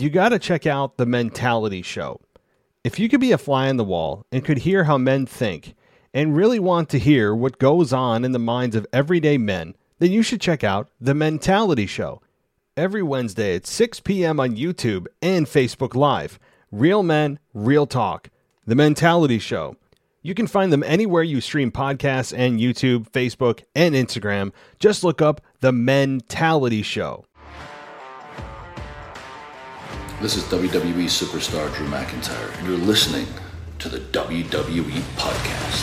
you got to check out The Mentality Show. If you could be a fly on the wall and could hear how men think and really want to hear what goes on in the minds of everyday men, then you should check out The Mentality Show. Every Wednesday at 6 p.m. on YouTube and Facebook Live. Real Men, Real Talk. The Mentality Show. You can find them anywhere you stream podcasts and YouTube, Facebook, and Instagram. Just look up The Mentality Show. This is WWE superstar Drew McIntyre, and you're listening to the WWE Podcast.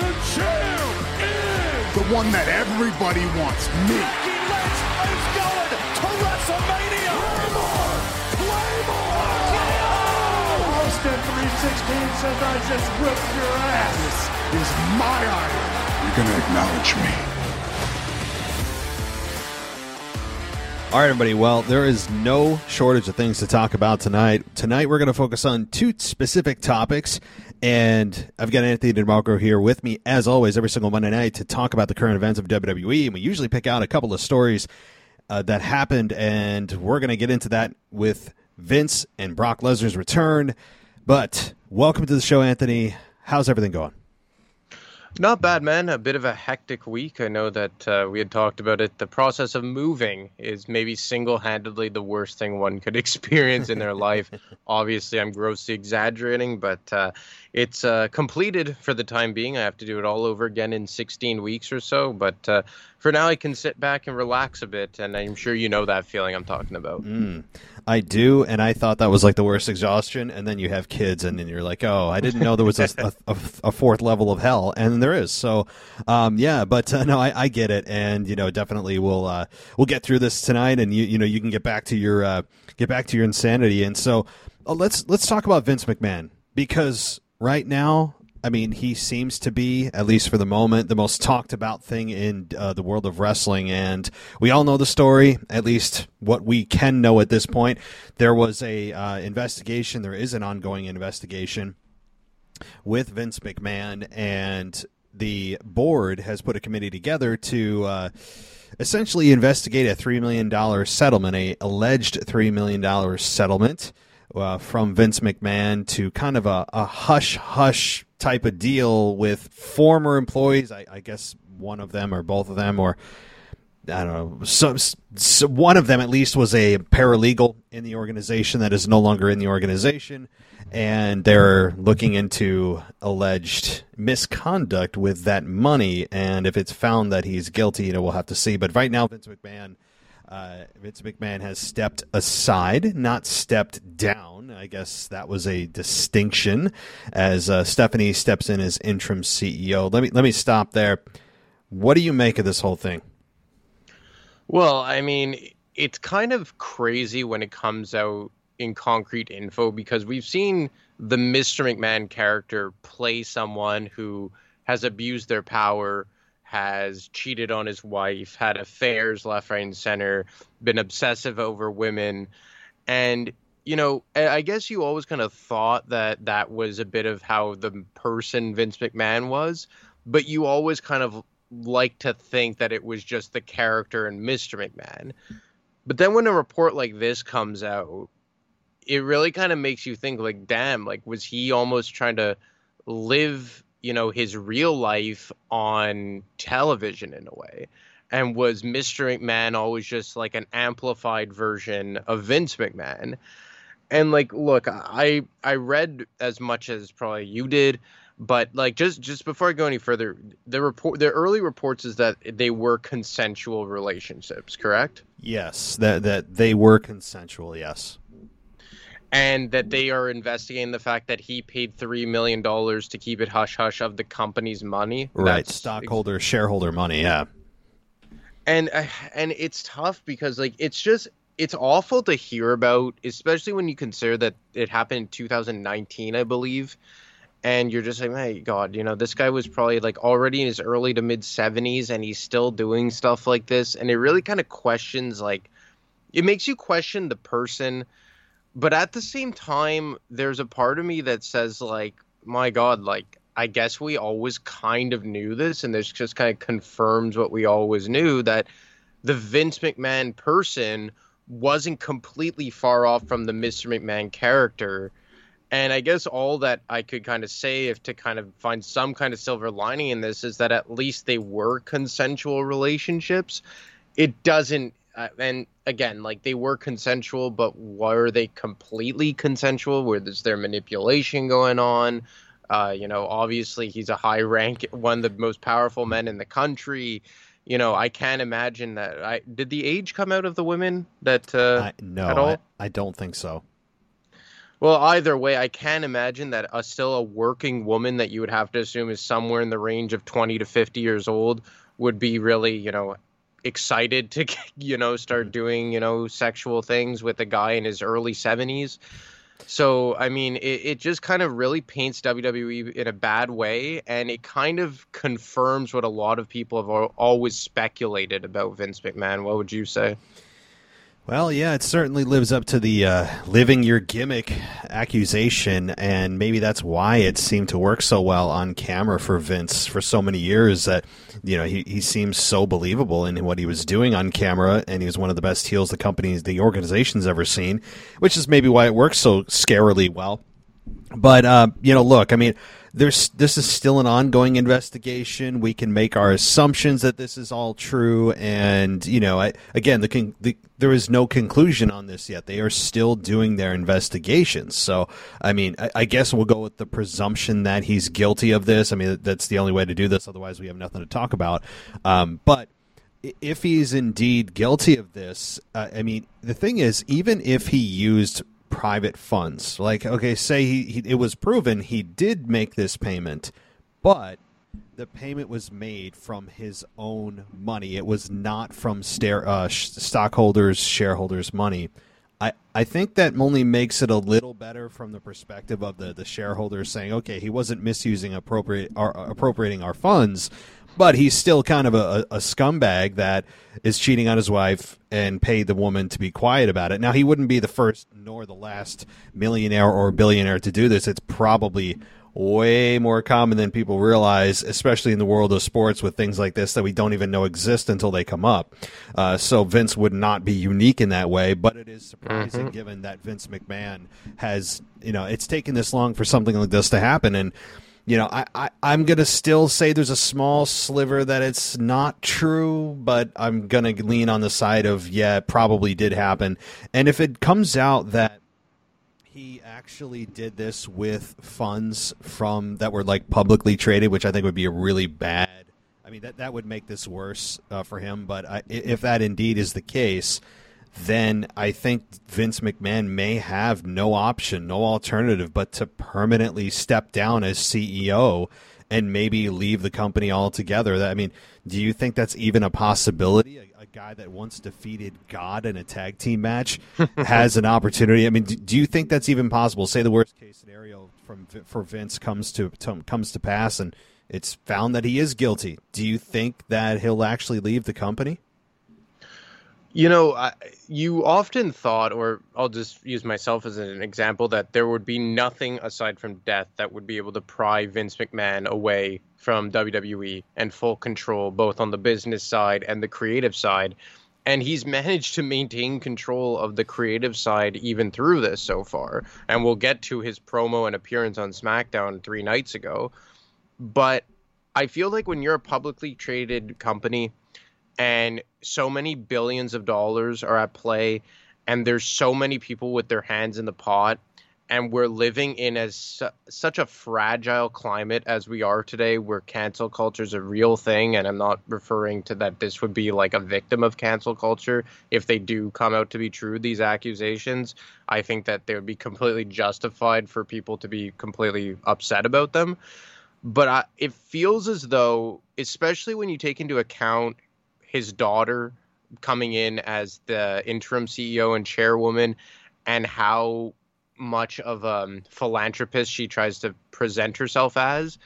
The champ The one that everybody wants, me. Becky Lynch is going to WrestleMania. Claymore. Claymore. Austin 316 says I just whipped your ass. This is my iron. You're gonna acknowledge me. All right, everybody. Well, there is no shortage of things to talk about tonight. Tonight, we're going to focus on two specific topics. And I've got Anthony Di Marco here with me, as always, every single Monday night to talk about the current events of WWE. And we usually pick out a couple of stories uh, that happened, and we're going to get into that with Vince and Brock Lesnar's return. But welcome to the show, Anthony. How's everything going? Not bad, man. A bit of a hectic week. I know that uh, we had talked about it. The process of moving is maybe single handedly the worst thing one could experience in their life. Obviously, I'm grossly exaggerating, but uh, it's uh, completed for the time being. I have to do it all over again in 16 weeks or so. But uh, for now, I can sit back and relax a bit. And I'm sure you know that feeling I'm talking about. Mm, I do, and I thought that was like the worst exhaustion. And then you have kids, and then you're like, oh, I didn't know there was a, a, a fourth level of hell, and there is. So, um, yeah, but uh, no, I, I, get it, and you know, definitely we'll uh, we'll get through this tonight, and you you know, you can get back to your uh, get back to your insanity. And so, uh, let's let's talk about Vince McMahon because right now I mean, he seems to be, at least for the moment, the most talked about thing in uh, the world of wrestling. And we all know the story, at least what we can know at this point. There was a uh, investigation. There is an ongoing investigation with Vince McMahon, and the board has put a committee together to. Uh, essentially, investigate a three million dollar settlement, a alleged three million dollar settlement uh, from Vince McMahon to kind of a, a hush hush type of deal with former employees. I, I, guess one of them or both of them, or I don't know, so, one of them at least was a paralegal in the organization that is no longer in the organization, and they're looking into alleged misconduct with that money. And if it's found that he's guilty, you know, we'll have to see. But right now, Vince McMahon uh, Vince McMahon has stepped aside, not stepped down. I guess that was a distinction as uh, Stephanie steps in as interim CEO. Let me let me stop there. What do you make of this whole thing? Well, I mean, it's kind of crazy when it comes out in concrete info because we've seen the Mr. McMahon character play someone who has abused their power has cheated on his wife, had affairs left, right, and center, been obsessive over women. And, you know, I guess you always kind of thought that that was a bit of how the person Vince McMahon was, but you always kind of like to think that it was just the character and Mr. McMahon. But then when a report like this comes out, it really kind of makes you think like damn like was he almost trying to live you know his real life on television in a way. And was Mr. McMahon always just like an amplified version of Vince McMahon? And like look I I read as much as probably you did but like just just before I go any further the report the early reports is that they were consensual relationships correct? Yes that that they were consensual yes and that they are investigating the fact that he paid three million dollars to keep it hush hush of the company's money. Right, That's stockholder, ex- shareholder money. Yeah, and uh, and it's tough because like it's just it's awful to hear about, especially when you consider that it happened in 2019, I believe. And you're just like, my God, you know, this guy was probably like already in his early to mid 70s and he's still doing stuff like this. And it really kind of questions, like, it makes you question the person but at the same time there's a part of me that says like my god like i guess we always kind of knew this and this just kind of confirms what we always knew that the Vince McMahon person wasn't completely far off from the Mr. McMahon character. And I guess all that I could kind of say, if to kind of find some kind of silver lining in this, is that at least they were consensual relationships. It doesn't, uh, and again, like they were consensual, but were they completely consensual? Was there manipulation going on? Uh, you know, obviously he's a high rank, one of the most powerful men in the country you know, I can't imagine that. I did the age come out of the women that uh, I, no, at all? I, I don't think so. Well, either way, I can't imagine that a still a working woman that you would have to assume is somewhere in the range of 20 to 50 years old would be really, you know, excited to, you know, start mm-hmm. doing, you know, sexual things with a guy in his early 70s. So, I mean, it, it just kind of really paints WWE in a bad way, and it kind of confirms what a lot of people have always speculated about Vince McMahon. What would you say? Well, yeah, it certainly lives up to the uh, living your gimmick accusation, and maybe that's why it seemed to work so well on camera for Vince for so many years. That you know he he seems so believable in what he was doing on camera, and he was one of the best heels the company, the organization's ever seen, which is maybe why it works so scarily well. But uh, you know, look, I mean, there's this is still an ongoing investigation. We can make our assumptions that this is all true, and you know, I, again, the, the there is no conclusion on this yet. They are still doing their investigations. So, I mean, I, I, guess we'll go with the presumption that he's guilty of this. I mean, that's the only way to do this. Otherwise, we have nothing to talk about. Um, but if he's indeed guilty of this, uh, I mean, the thing is, even if he used private funds. Like, okay, say he, he, it was proven he did make this payment, but the payment was made from his own money. It was not from uh, stockholders, shareholders' money. I, I think that only makes it a little better from the perspective of the, the shareholders saying, okay, he wasn't misusing appropriate appropriating our funds, but he's still kind of a, a, scumbag that is cheating on his wife and paid the woman to be quiet about it. Now, he wouldn't be the first nor the last millionaire or billionaire to do this. It's probably way more common than people realize, especially in the world of sports with things like this that we don't even know exist until they come up. Uh, so Vince would not be unique in that way, but it is surprising mm-hmm. given that Vince McMahon has, you know, it's taken this long for something like this to happen. And you know, I, I, I'm going to still say there's a small sliver that it's not true, but I'm going to lean on the side of, yeah, it probably did happen. And if it comes out that he actually did this with funds from that were like publicly traded, which I think would be a really bad. I mean, that, that would make this worse uh, for him. But I, if that indeed is the case, then I think Vince McMahon may have no option, no alternative but to permanently step down as CEO and maybe leave the company altogether. I mean, do you think that's even a possibility? A, a guy that once defeated God in a tag team match has an opportunity. I mean, do, do, you think that's even possible? Say the worst case scenario from for Vince comes to, to comes to pass and it's found that he is guilty. Do you think that he'll actually leave the company? You know, I, you often thought, or I'll just use myself as an example, that there would be nothing aside from death that would be able to pry Vince McMahon away from WWE and full control, both on the business side and the creative side. And he's managed to maintain control of the creative side even through this so far. And we'll get to his promo and appearance on SmackDown three nights ago. But I feel like when you're a publicly traded company, and so many billions of dollars are at play and there's so many people with their hands in the pot and we're living in as such a fragile climate as we are today where cancel culture is a real thing and i'm not referring to that this would be like a victim of cancel culture if they do come out to be true these accusations. I think that they would be completely justified for people to be completely upset about them. But I, it feels as though especially when you take into account his daughter coming in as the interim CEO and chairwoman, and how much of a um, philanthropist she tries to present herself as.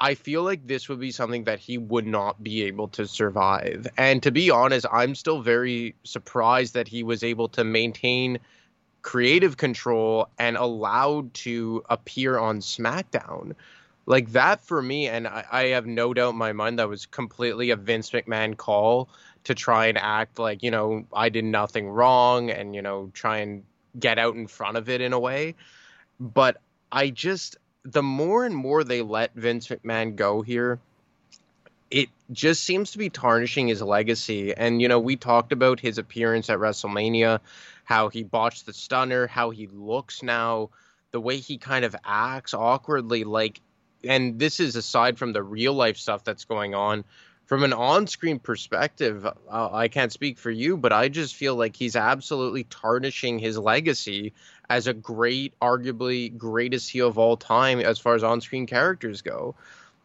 I feel like this would be something that he would not be able to survive. And to be honest, I'm still very surprised that he was able to maintain creative control and allowed to appear on SmackDown like that for me, and I, I, have no doubt in my mind that was completely a Vince McMahon call to try and act like, you know, I did nothing wrong and, you know, try and get out in front of it in a way. But I just, the more and more they let Vince McMahon go here, it just seems to be tarnishing his legacy. And, you know, we talked about his appearance at WrestleMania, how he botched the stunner, how he looks now, the way he kind of acts awkwardly. Like, and this is aside from the real life stuff that's going on. From an on screen perspective, uh, I can't speak for you, but I just feel like he's absolutely tarnishing his legacy as a great, arguably greatest heel of all time as far as on screen characters go.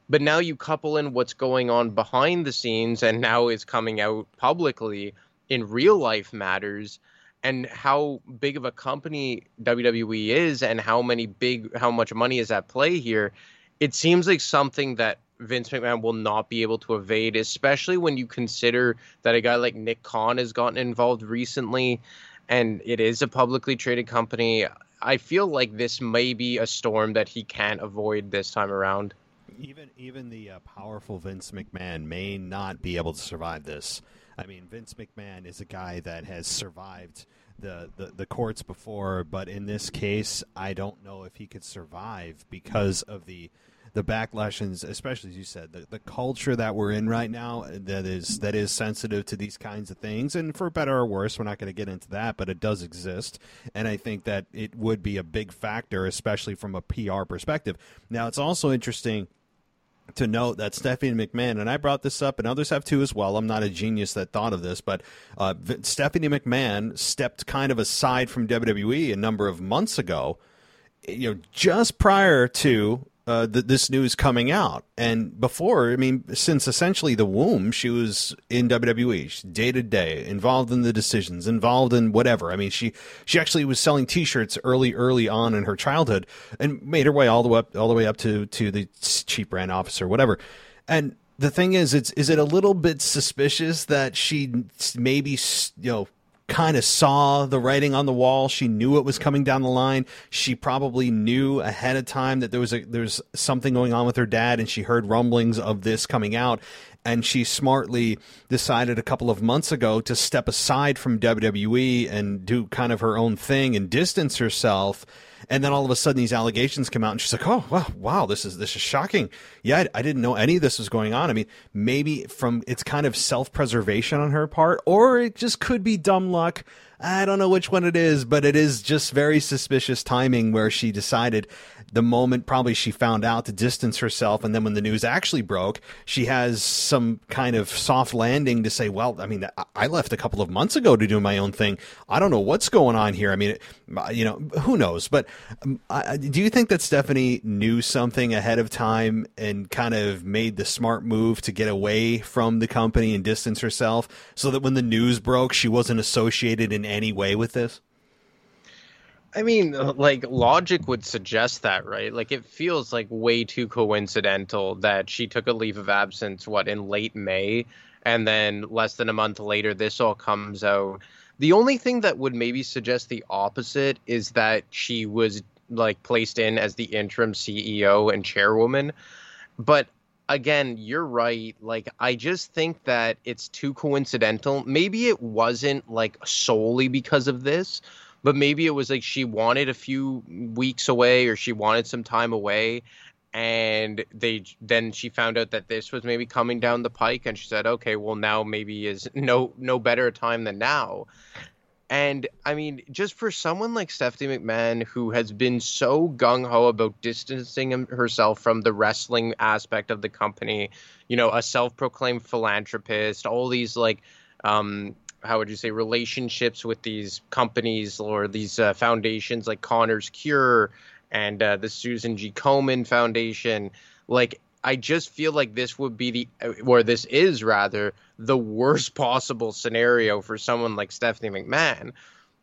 But now you couple in what's going on behind the scenes and now is coming out publicly in real life matters and how big of a company WWE is and how many big how much money is at play here. It seems like something that Vince McMahon will not be able to evade, especially when you consider that a guy like Nick Khan has gotten involved recently and it is a publicly traded company. I feel like this may be a storm that he can't avoid this time around even even the uh, powerful Vince McMahon may not be able to survive this. I mean, Vince McMahon is a guy that has survived the, the, the courts before, but in this case, I don't know if he could survive because of the the backlash especially as you said the, the culture that we're in right now that is that is sensitive to these kinds of things. And for better or worse we're not going to get into that but it does exist. And i think that it would be a big factor especially from a pr perspective. Now it's also interesting to note that Stephanie McMahon, and I brought this up, and others have too as well. I'm not a genius that thought of this, but uh, Stephanie McMahon stepped kind of aside from WWE a number of months ago, you know, just prior to uh, this news coming out. And before, I mean, since essentially the womb, she was in WWE day to day, involved in the decisions, involved in whatever. I mean, she she actually was selling T-shirts early, early on in her childhood, and made her way all the way up, all the way up to to the chief brand officer, whatever. And the thing is, it's is it a little bit suspicious that she maybe you know kind of saw the writing on the wall. She knew it was coming down the line. She probably knew ahead of time that there was a there's something going on with her dad, and she heard rumblings of this coming out. And she smartly decided a couple of months ago to step aside from WWE and do kind of her own thing and distance herself and then all of a sudden these allegations come out and she's like oh wow wow this is this is shocking. Yeah I, I, didn't know any of this was going on. I mean maybe from it's kind of self-preservation on her part or it just could be dumb luck. I don't know which one it is, but it is just very suspicious timing where she decided the moment probably she found out to distance herself. And then when the news actually broke, she has some kind of soft landing to say, well, I mean, I left a couple of months ago to do my own thing. I don't know what's going on here. I mean, you know, who knows? But um, do you think that Stephanie knew something ahead of time and kind of made the smart move to get away from the company and distance herself so that when the news broke, she wasn't associated in any way with this? I mean, uh, like logic would suggest that, right? Like it feels like way too coincidental that she took a leave of absence, what, in late May, and then less than a month later, this all comes out. The only thing that would maybe suggest the opposite is that she was like placed in as the interim CEO and chairwoman. But again, you're right. Like, I just think that it's too coincidental. Maybe it wasn't like solely because of this, but maybe it was like she wanted a few weeks away or she wanted some time away and they then she found out that this was maybe coming down the pike and she said okay well now maybe is no no better time than now. And I mean, just for someone like Stephanie McMahon, who has been so gung ho about distancing herself from the wrestling aspect of the company, you know, a self proclaimed philanthropist, all these like um, how would you say relationships with these companies or these uh, foundations like Connor's Cure and uh, the Susan G. Komen Foundation. Like, I just feel like this would be the, or this is rather, the worst possible scenario for someone like Stephanie McMahon.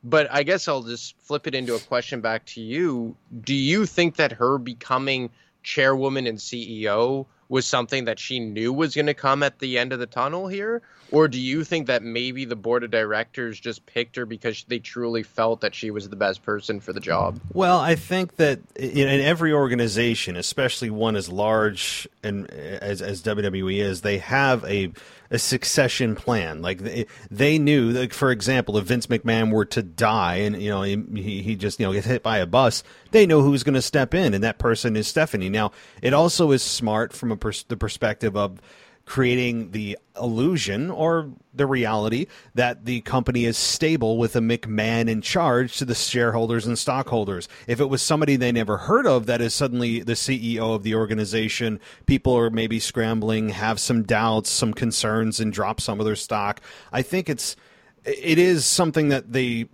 But I guess I'll just flip it into a question back to you. Do you think that her becoming chairwoman and CEO was something that she knew was going to come at the end of the tunnel here? Or do you think that maybe the board of directors just picked her because they truly felt that she was the best person for the job? Well, I think that in, every organization, especially one as large and uh, as, as WWE is, they have a a succession plan. Like they, they knew, like for example, if Vince McMahon were to die and you know he, he just you know gets hit by a bus, they know who's going to step in, and that person is Stephanie. Now, it also is smart from a pers- the perspective of creating the illusion or the reality that the company is stable with a McMahon in charge to the shareholders and stockholders. If it was somebody they never heard of that is suddenly the CEO of the organization, people are maybe scrambling, have some doubts, some concerns, and drop some of their stock. I think it's it is something that they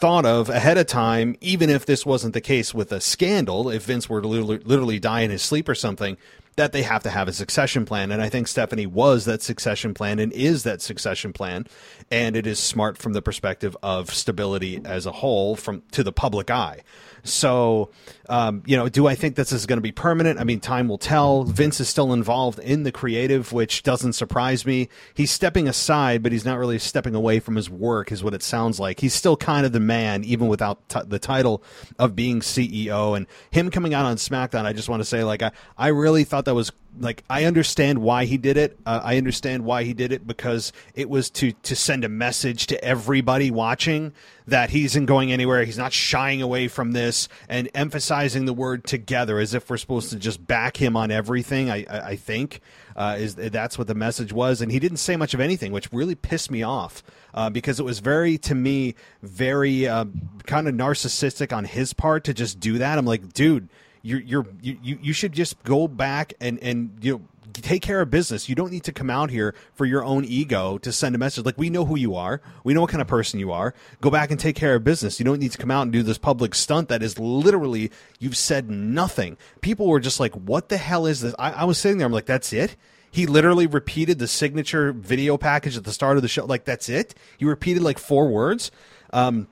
thought of ahead of time, even if this wasn't the case with a scandal, if Vince were to literally, literally die in his sleep or something, that they have to have a succession plan. And I think Stephanie was that succession plan and is that succession plan. And it is smart from the perspective of stability as a whole from to the public eye. So, um, you know, do I think this is going to be permanent? I mean, time will tell. Vince is still involved in the creative, which doesn't surprise me. He's stepping aside, but he's not really stepping away from his work, is what it sounds like. He's still kind of the man, even without t- the title of being CEO. And him coming out on SmackDown, I just want to say, like, I, I really thought that was like I understand why he did it. Uh, I understand why he did it because it was to to send a message to everybody watching that he isn't going anywhere. He's not shying away from this and emphasizing the word together as if we're supposed to just back him on everything. I I, I think uh, is that's what the message was, and he didn't say much of anything, which really pissed me off uh, because it was very to me very uh, kind of narcissistic on his part to just do that. I'm like, dude you're you're you, you should just go back and and you know take care of business. You don't need to come out here for your own ego to send a message. Like we know who you are, we know what kind of person you are. Go back and take care of business. You don't need to come out and do this public stunt that is literally you've said nothing. People were just like, "What the hell is this?" I, I was sitting there. I'm like, "That's it." He literally repeated the signature video package at the start of the show. Like that's it. He repeated like four words. Um,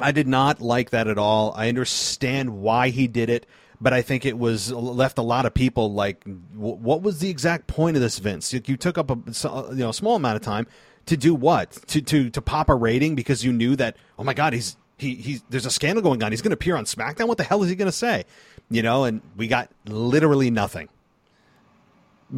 I did not like that at all. I understand why he did it but I think it was left a lot of people like, what was the exact point of this, Vince? You, took up a uh, you know small amount of time to do what? To to to pop a rating because you knew that oh my god he's he he's there's a scandal going on. He's going to appear on SmackDown. What the hell is he going to say? You know, and we got literally nothing.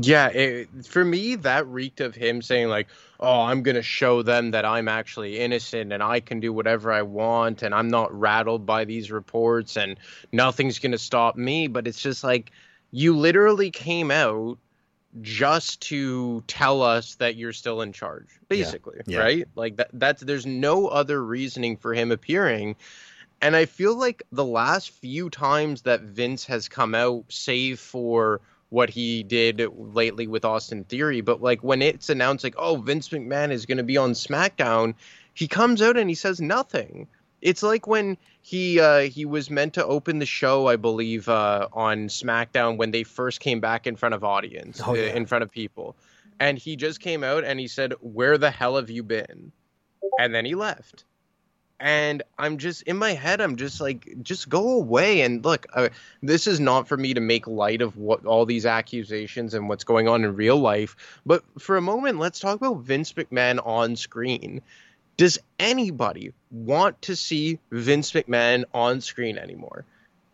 Yeah, it, for me, that reeked of him saying like, "Oh, I'm gonna show them that I'm actually innocent and I can do whatever I want and I'm not rattled by these reports and nothing's gonna stop me." But it's just like you literally came out just to tell us that you're still in charge, basically, yeah. Yeah. right? Like that. That's there's no other reasoning for him appearing. And I feel like the last few times that Vince has come out, save for what he did lately with Austin Theory, but like when it's announced like, oh, Vince McMahon is going to be on SmackDown, he comes out and he says nothing. It's like when he uh, he was meant to open the show, I believe, uh, on SmackDown when they first came back in front of audience, oh, yeah. in front of people, and he just came out and he said, "Where the hell have you been?" And then he left and i'm just in my head i'm just like just go away and look uh, this is not for me to make light of what all these accusations and what's going on in real life but for a moment let's talk about vince mcmahon on screen. Does anybody want to see vince mcmahon on screen anymore?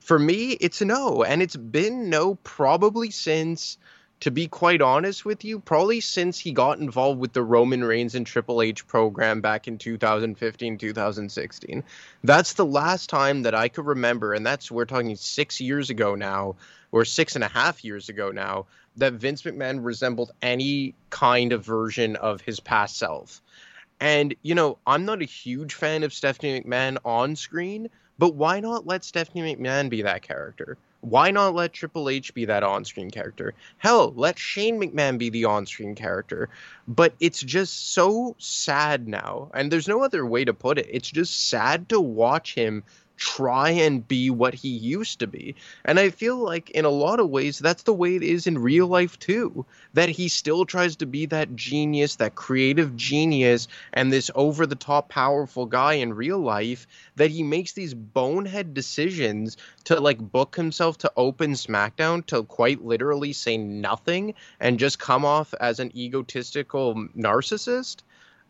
For me it's no and it's been no probably since to be quite honest with you, probably since he got involved with the Roman Reigns and Triple H program back in 2015, 2016. That's the last time that I could remember, and that's we're talking six years ago now, or six and a half years ago now, that Vince McMahon resembled any kind of version of his past self. And, you know, I'm not a huge fan of Stephanie McMahon on screen, but why not let Stephanie McMahon be that character? Why not let Triple H be that on screen character? Hell, let Shane McMahon be the on screen character. But it's just so sad now. And there's no other way to put it. It's just sad to watch him try and be what he used to be. And I feel like in a lot of ways that's the way it is in real life too. That he still tries to be that genius, that creative genius and this over the top powerful guy in real life that he makes these bonehead decisions to like book himself to open SmackDown to quite literally say nothing and just come off as an egotistical narcissist.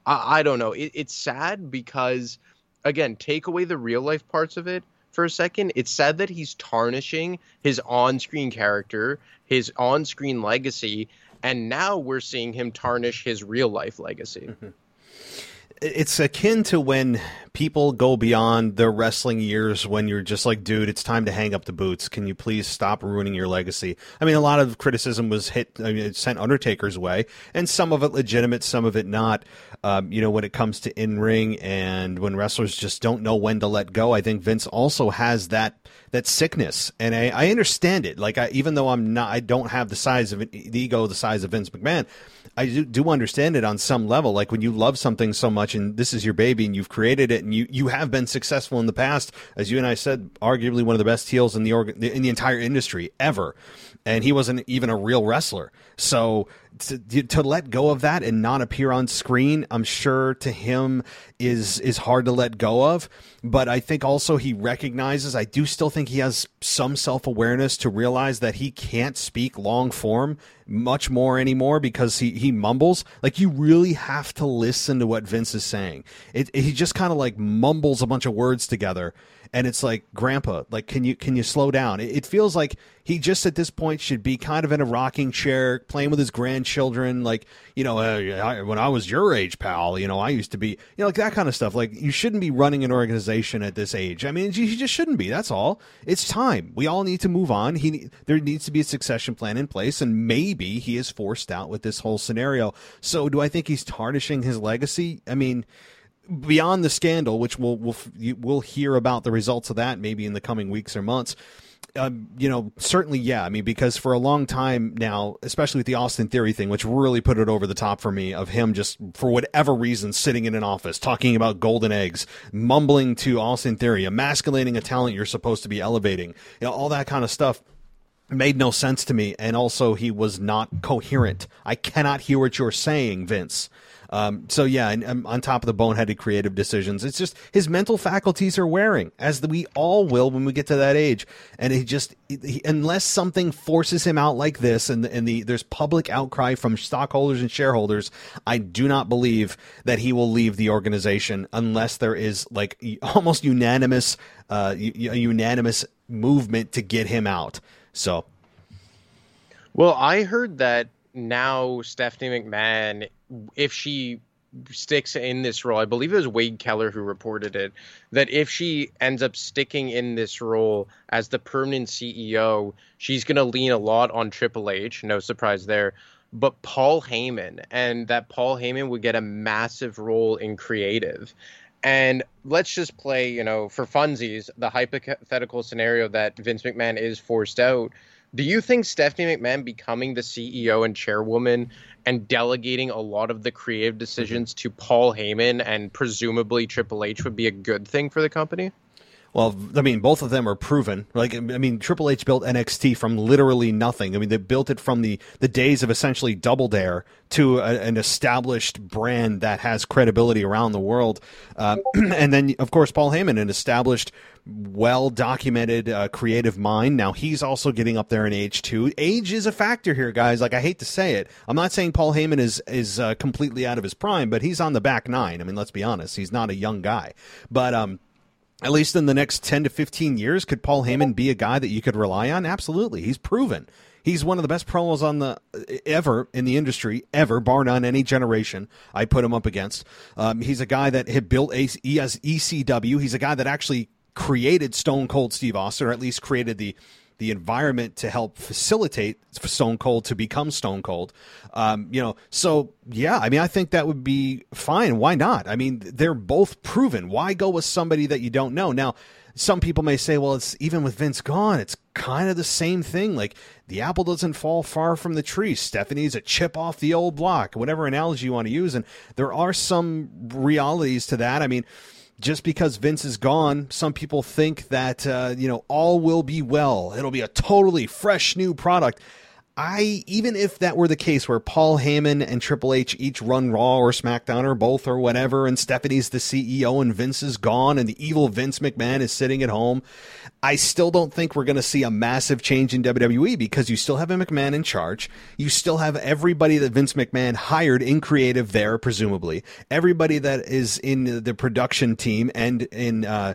I, I don't know. It, it's sad because again, take away the real life parts of it for a second. It's sad that he's tarnishing his on screen character, his on screen legacy, and now we're seeing him tarnish his real life legacy. Mm-hmm it's akin to when people go beyond their wrestling years when you're just like, dude, it's time to hang up the boots. Can you please stop ruining your legacy? I mean, a lot of criticism was hit, I mean, it sent Undertaker's way, and some of it legitimate, some of it not. Um, you know, when it comes to in ring and when wrestlers just don't know when to let go, I think Vince also has that that sickness, and I, I understand it. Like, I, even though I'm not, I don't have the size of the ego, the size of Vince McMahon. I do, do understand it on some level. Like when you love something so much and this is your baby and you've created it and you, you have been successful in the past, as you and I said, arguably one of the best heels in the org- in the entire industry ever. And he wasn't even a real wrestler. So to, to let go of that and not appear on screen, I'm sure to him is is hard to let go of. But I think also he recognizes. I do still think he has some self awareness to realize that he can't speak long form much more anymore because he he mumbles. Like you really have to listen to what Vince is saying. It, it he just kind of like mumbles a bunch of words together and it's like grandpa like can you can you slow down? It, it, feels like he just at this point should be kind of in a rocking chair playing with his grandchildren like you know uh, I, when i was your age pal you know i used to be you know like that kind of stuff. Like you shouldn't be running an organization at this age. I mean you just shouldn't be that's all. It's time. We all need to move on. He there needs to be a succession plan in place and maybe he is forced out with this whole scenario. So do i think he's tarnishing his legacy? I mean beyond the scandal, which we'll we'll we'll hear about the results of that maybe in the coming weeks or months. Um, you know, certainly, yeah. I mean, because for a long time now, especially with the Austin Theory thing, which really put it over the top for me, of him just for whatever reason sitting in an office talking about golden eggs, mumbling to Austin Theory, emasculating a talent you're supposed to be elevating, you know, all that kind of stuff made no sense to me. And also, he was not coherent. I cannot hear what you're saying, Vince. Um, so yeah, and, and, on top of the boneheaded creative decisions, it's just his mental faculties are wearing, as we all will when we get to that age. And he just, he, unless something forces him out like this, and, and the there's public outcry from stockholders and shareholders, I do not believe that he will leave the organization unless there is like almost unanimous, uh, unanimous movement to get him out. So. Well, I heard that now Stephanie McMahon, if she sticks in this role, I believe it was Wade Keller who reported it, that if she ends up sticking in this role as the permanent CEO, she's going to lean a lot on Triple H. No surprise there. But Paul Heyman, and that Paul Heyman would get a massive role in creative. And let's just play, you know, for funsies, the hypothetical scenario that Vince McMahon is forced out do you think Stephanie McMahon becoming the CEO and chairwoman and delegating a lot of the creative decisions mm-hmm. to Paul Heyman and presumably Triple H would be a good thing for the company? Well, I mean, both of them are proven. Like, I mean, Triple H built NXT from literally nothing. I mean, they built it from the, the days of essentially Double Dare to a, an established brand that has credibility around the world. Um, and then, of course, Paul Heyman, an established, well documented uh, creative mind. Now he's also getting up there in age too. Age is a factor here, guys. Like I hate to say it, I'm not saying Paul Heyman is is uh, completely out of his prime, but he's on the back nine. I mean, let's be honest, he's not a young guy. But um, at least in the next 10 to 15 years, could Paul Heyman be a guy that you could rely on? Absolutely. He's proven. He's one of the best promos on the ever in the industry, ever, bar none, any generation. I put him up against. Um, he's a guy that had built a, ECW. He's a guy that actually created Stone Cold Steve Austin, or at least created the the environment to help facilitate Stone Cold to become Stone Cold. Um, you know, so yeah, I mean, I think that would be fine. Why not? I mean, they're both proven. Why go with somebody that you don't know? Now, some people may say, well, it's even with Vince gone, it's kind of the same thing. Like the apple doesn't fall far from the tree. Stephanie's a chip off the old block, whatever analogy you want to use. And there are some realities to that. I mean, just because Vince is gone, some people think that uh, you know all will be well. It'll be a totally fresh new product. I even if that were the case where Paul Heyman and Triple H each run Raw or SmackDown or both or whatever, and Stephanie's the CEO and Vince is gone and the evil Vince McMahon is sitting at home, I still don't think we're going to see a massive change in WWE because you still have a McMahon in charge. You still have everybody that Vince McMahon hired in creative there, presumably everybody that is in the production team and in uh,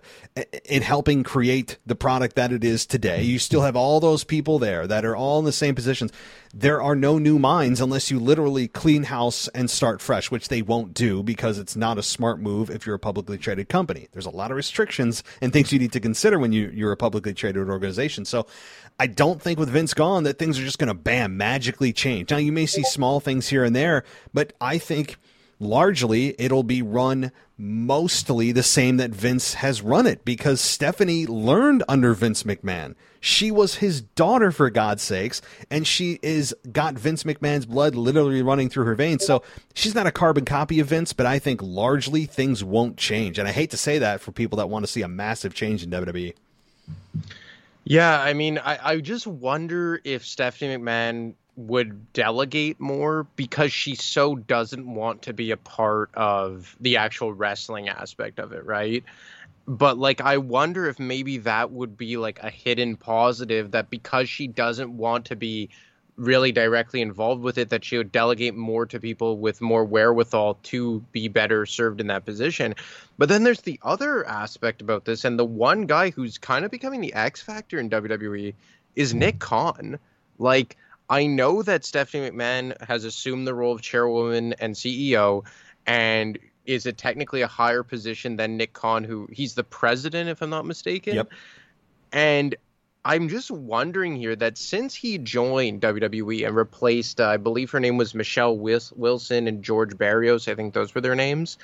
in helping create the product that it is today. You still have all those people there that are all in the same there are no new minds unless you literally clean house and start fresh, which they won't do because it's not a smart move if you're a publicly traded company. There's a lot of restrictions and things you need to consider when you, you're a publicly traded organization. So I don't think with Vince gone that things are just going to bam magically change. Now you may see small things here and there, but I think largely it'll be run mostly the same that Vince has run it because Stephanie learned under Vince McMahon. She was his daughter for God's sakes, and she is got Vince McMahon's blood literally running through her veins. So she's not a carbon copy of Vince, but I think largely things won't change. And I hate to say that for people that want to see a massive change in WWE. Yeah, I mean, I, I just wonder if Stephanie McMahon would delegate more because she so doesn't want to be a part of the actual wrestling aspect of it, right? But like I wonder if maybe that would be like a hidden positive that because she doesn't want to be really directly involved with it that she would delegate more to people with more wherewithal to be better served in that position. But then there's the other aspect about this and the one guy who's kind of becoming the X factor in WWE is Nick Khan. Like I know that Stephanie McMahon has assumed the role of chairwoman and CEO, and is it technically a higher position than Nick Khan, who he's the president, if I'm not mistaken. Yep. And I'm just wondering here that since he joined WWE and replaced, uh, I believe her name was Michelle Wilson and George Barrios, I think those were their names.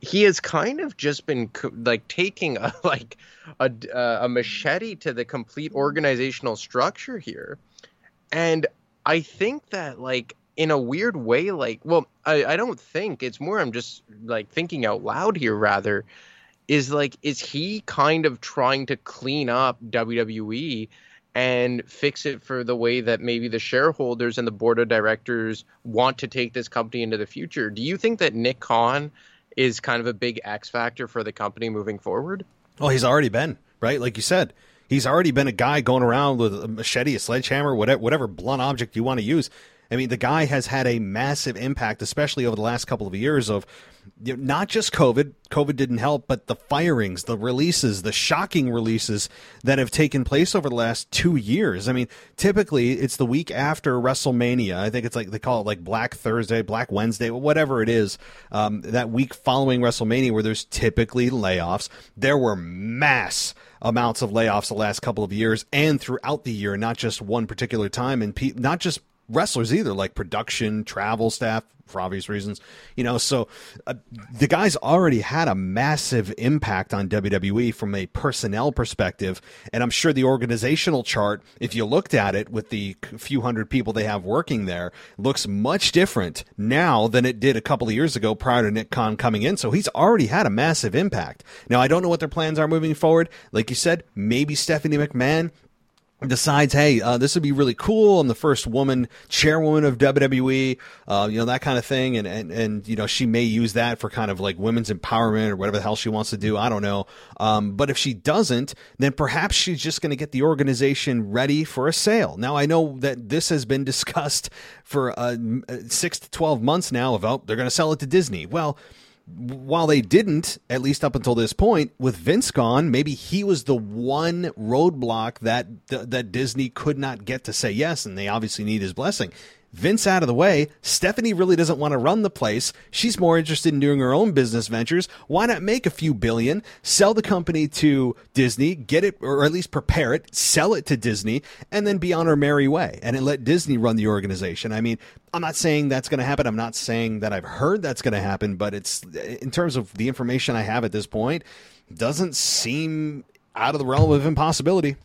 He has kind of just been like taking a like a, uh, a machete to the complete organizational structure here and I think that like in a weird way, like well, I, I don't think it's more I'm just like thinking out loud here rather, is like is he kind of trying to clean up WWE and fix it for the way that maybe the shareholders and the board of directors want to take this company into the future. Do you think that Nick Khan is kind of a big X factor for the company moving forward? Well, he's already been, right? Like you said, He's already been a guy going around with a machete, a sledgehammer, whatever, whatever blunt object you want to use. I mean, the guy has had a massive impact, especially over the last couple of years of you know, not just COVID. COVID didn't help, but the firings, the releases, the shocking releases that have taken place over the last two years. I mean, typically it's the week after WrestleMania. I think it's like they call it like Black Thursday, Black Wednesday, whatever it is. Um, that week following WrestleMania, where there's typically layoffs. There were mass amounts of layoffs the last couple of years and throughout the year, not just one particular time, and pe- not just wrestlers either, like production, travel staff, for obvious reasons. You know, so uh, the guy's already had a massive impact on WWE from a personnel perspective. And I'm sure the organizational chart, if you looked at it with the few hundred people they have working there, looks much different now than it did a couple of years ago prior to Nick Khan coming in. So he's already had a massive impact. Now, I don't know what their plans are moving forward. Like you said, maybe Stephanie McMahon decides, hey, uh, this would be really cool. I'm the first woman chairwoman of WWE, uh, you know, that kind of thing. And, and, and, you know, she may use that for kind of like women's empowerment or whatever the hell she wants to do. I don't know. Um, but if she doesn't, then perhaps she's just going to get the organization ready for a sale. Now, I know that this has been discussed for uh, six to 12 months now about oh, they're going to sell it to Disney. Well, while they didn't, at least up until this point, with Vince gone, maybe he was the one roadblock that that Disney could not get to say yes, and they obviously need his blessing. Vince out of the way, Stephanie really doesn't want to run the place. She's more interested in doing her own business ventures. Why not make a few billion, sell the company to Disney, get it, or at least prepare it, sell it to Disney, and then be on her merry way and let Disney run the organization? I mean, I'm not saying that's going to happen. I'm not saying that I've heard that's going to happen, but it's in terms of the information I have at this point, doesn't seem out of the realm of impossibility.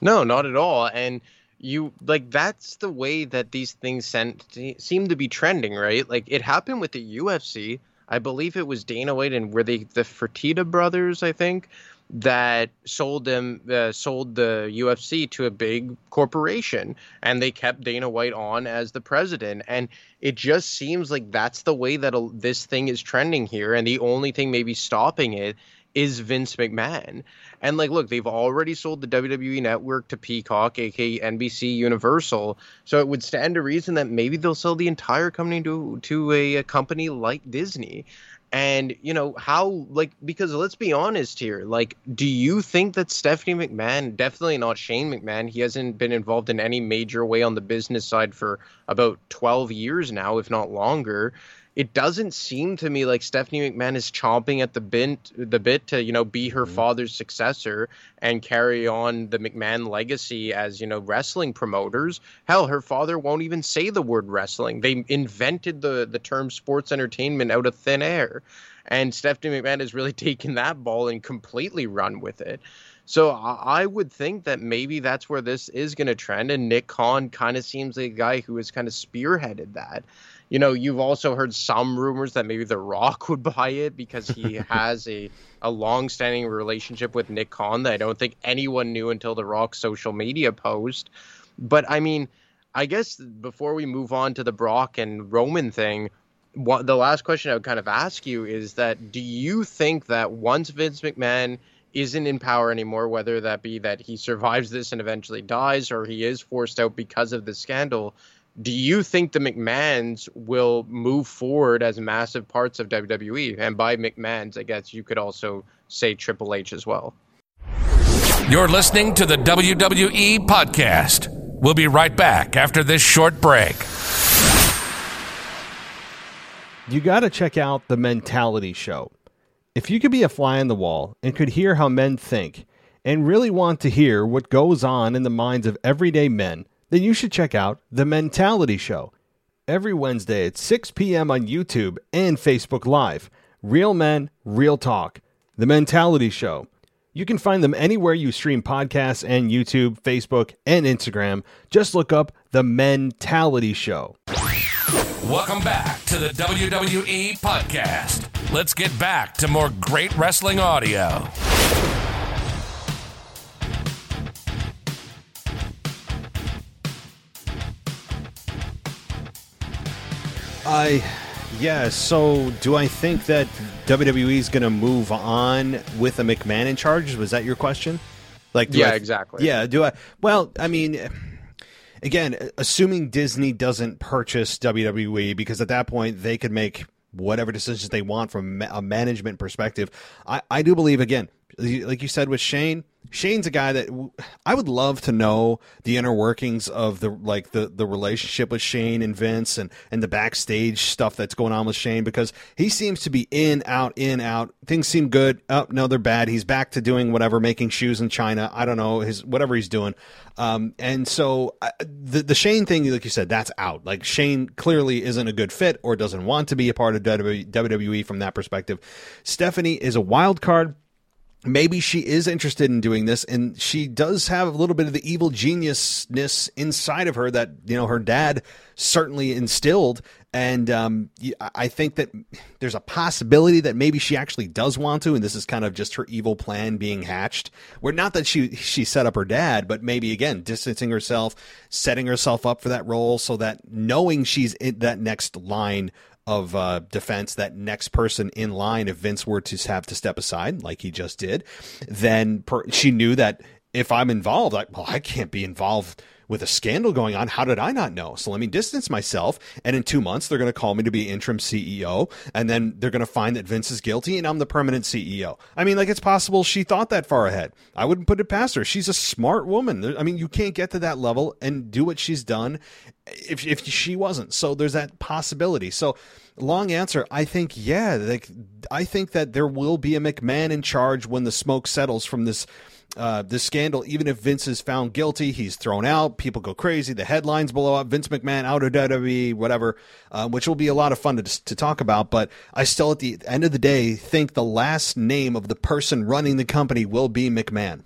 No, not at all. And you like that's the way that these things sent, seem to be trending, right? Like it happened with the UFC. I believe it was Dana White and were they the Fertitta brothers, I think, that sold them uh, sold the UFC to a big corporation and they kept Dana White on as the president and it just seems like that's the way that this thing is trending here and the only thing maybe stopping it is Vince McMahon. And like, look, they've already sold the WWE network to Peacock, aka NBC Universal. So it would stand to reason that maybe they'll sell the entire company to to a, a company like Disney. And you know how like because let's be honest here, like, do you think that Stephanie McMahon, definitely not Shane McMahon, he hasn't been involved in any major way on the business side for about twelve years now, if not longer it doesn't seem to me like Stephanie McMahon is chomping at the bit the bit to you know be her mm-hmm. father's successor and carry on the McMahon legacy as you know wrestling promoters. Hell, her father won't even say the word wrestling. They invented the the term sports entertainment out of thin air, and Stephanie McMahon has really taken that ball and completely run with it. So I would think that maybe that's where this is going to trend, and Nick Khan kind of seems like a guy who has kind of spearheaded that you know, you've also heard some rumors that maybe The Rock would buy it because he has a a long-standing relationship with Nick Khan that I don't think anyone knew until The Rock's social media post. But I mean, I guess before we move on to the Brock and Roman thing, what the last question I would kind of ask you is that do you think that once Vince McMahon isn't in power anymore, whether that be that he survives this and eventually dies or he is forced out because of the scandal, do you think the McMahons will move forward as massive parts of WWE? And by McMahons, I guess you could also say Triple H as well. You're listening to the WWE Podcast. We'll be right back after this short break. You got to check out the Mentality Show. If you could be a fly on the wall and could hear how men think and really want to hear what goes on in the minds of everyday men, then you should check out The Mentality Show every Wednesday at 6 p.m. on YouTube and Facebook Live. Real men, real talk. The Mentality Show. You can find them anywhere you stream podcasts and YouTube, Facebook, and Instagram. Just look up The Mentality Show. Welcome back to the WWE Podcast. Let's get back to more great wrestling audio. I, yeah. So, do I think that WWE is going to move on with a McMahon in charge? Was that your question? Like, yeah, I, exactly. Yeah. Do I? Well, I mean, again, assuming Disney doesn't purchase WWE, because at that point they could make whatever decisions they want from a management perspective. I, I do believe again, like you said with Shane, Shane's a guy that I would love to know the inner workings of the like the the relationship with Shane and Vince and and the backstage stuff that's going on with Shane because he seems to be in out in out. Things seem good. Oh no, they're bad. He's back to doing whatever, making shoes in China. I don't know his whatever he's doing. Um, and so the the Shane thing, like you said, that's out. Like Shane clearly isn't a good fit or doesn't want to be a part of WWE from that perspective. Stephanie is a wild card maybe she is interested in doing this and she does have a little bit of the evil geniusness inside of her that you know her dad certainly instilled. And um, i think that there's a possibility that maybe she actually does want to and this is kind of just her evil plan being hatched. Where not that she she set up her dad but maybe again distancing herself setting herself up for that role so that knowing she's in that next line of uh, defense, that next person in line, if Vince were to have to step aside, like he just did, then per- she knew that if I'm involved, like, well, I can't be involved with a scandal going on. How did I not know? So let me distance myself. And in two months, they're going to call me to be interim CEO. And then they're going to find that Vince is guilty and I'm the permanent CEO. I mean, like, it's possible she thought that far ahead. I wouldn't put it past her. She's a smart woman. I mean, you can't get to that level and do what she's done if, if she wasn't. So there's that possibility. So, long answer, I think, yeah, like, I think that there will be a McMahon in charge when the smoke settles from this uh, this scandal, even if Vince is found guilty, he's thrown out. People go crazy. The headlines blow up. Vince McMahon out of WWE, whatever, uh, which will be a lot of fun to, to talk about. But I still, at the end of the day, think the last name of the person running the company will be McMahon.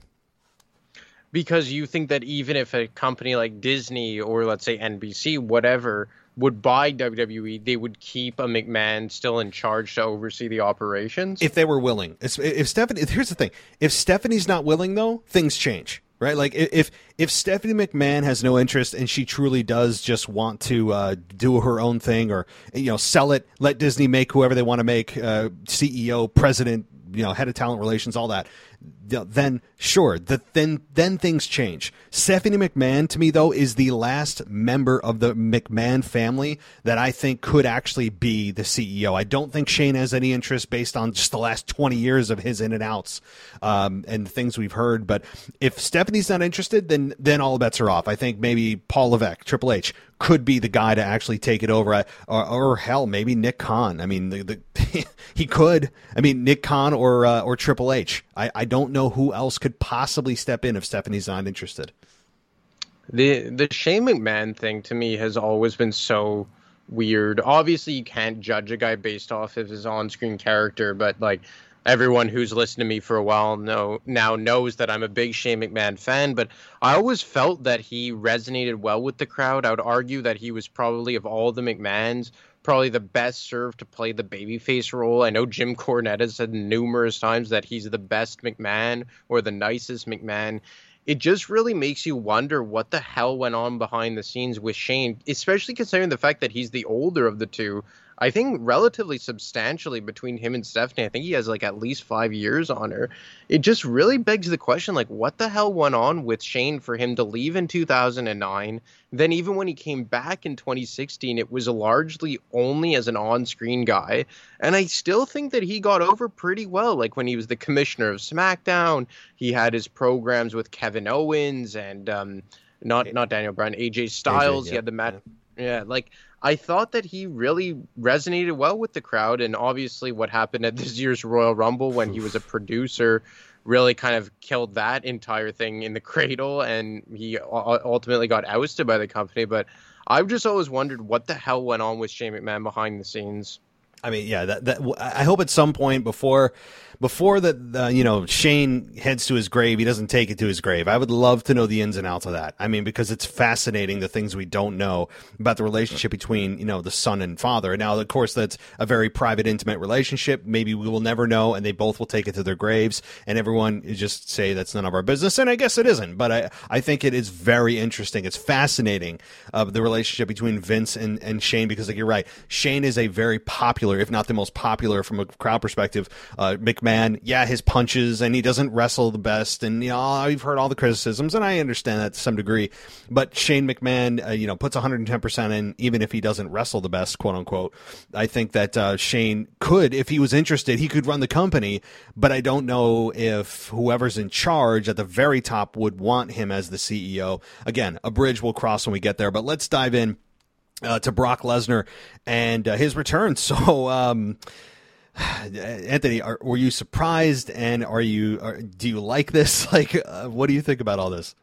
Because you think that even if a company like Disney or let's say NBC, whatever, would buy WWE, they would keep a McMahon still in charge to oversee the operations. If they were willing, if Stephanie, here's the thing: if Stephanie's not willing, though, things change right? Like if if Stephanie McMahon has no interest and she truly does just want to uh, do her own thing or you know sell it, let Disney make whoever they want to make uh, CEO, president, you know, head of talent relations, all that then sure, the, then then things change. Stephanie McMahon to me though is the last member of the McMahon family that I think could actually be the CEO. I don't think Shane has any interest based on just the last twenty years of his in and outs um, and things we've heard. But if Stephanie's not interested, then then all bets are off. I think maybe Paul Levesque, Triple H, could be the guy to actually take it over, or, or hell, maybe Nick Khan. I mean, the, the he could. I mean, Nick Khan or uh, or Triple H. I, I don't know who else could possibly step in if Stephanie's not interested. The the Shane McMahon thing to me has always been so weird. Obviously, you can't judge a guy based off of his on-screen character, but like everyone who's listened to me for a while know now knows that I'm a big Shane McMahon fan, but I always felt that he resonated well with the crowd. I would argue that he was probably of all the McMahons, probably the best served to play the babyface role. I know Jim Cornette has said numerous times that he's the best McMahon or the nicest McMahon. It just really makes you wonder what the hell went on behind the scenes with Shane, especially considering the fact that he's the older of the two. I think relatively substantially between him and Stephanie. I think he has like at least five years on her. It just really begs the question like, what the hell went on with Shane for him to leave in 2009? Then, even when he came back in 2016, it was largely only as an on screen guy. And I still think that he got over pretty well. Like when he was the commissioner of SmackDown, he had his programs with Kevin Owens and, um, not not Daniel Bryan, AJ Styles. AJ, yeah. He had the match. Yeah. yeah, like I thought that he really resonated well with the crowd, and obviously what happened at this year's Royal Rumble when he was a producer really kind of killed that entire thing in the cradle, and he ultimately got ousted by the company. But I've just always wondered what the hell went on with Shane McMahon behind the scenes. I mean, yeah, that, that I hope at some point before before that, you know, Shane heads to his grave, he doesn't take it to his grave. I would love to know the ins and outs of that. I mean, because it's fascinating the things we don't know about the relationship between, you know, the son and father. Now, of course, that's a very private, intimate relationship. Maybe we will never know, and they both will take it to their graves, and everyone just say that's none of our business. And I guess it isn't, but I, I think it is very interesting. It's fascinating uh, the relationship between Vince and, and Shane because, like, you're right, Shane is a very popular, if not the most popular from a crowd perspective, uh, McMahon yeah, his punches and he doesn't wrestle the best, and you know I've heard all the criticisms, and I understand that to some degree. But Shane McMahon, uh, you know, puts 110 percent in, even if he doesn't wrestle the best, quote unquote. I think that uh, Shane could, if he was interested, he could run the company. But I don't know if whoever's in charge at the very top would want him as the CEO. Again, a bridge will cross when we get there. But let's dive in. Uh, to Brock Lesnar and uh, his return. So, um, Anthony, are, were you surprised, and are you are, do you like this? Like, uh, what do you think about all this?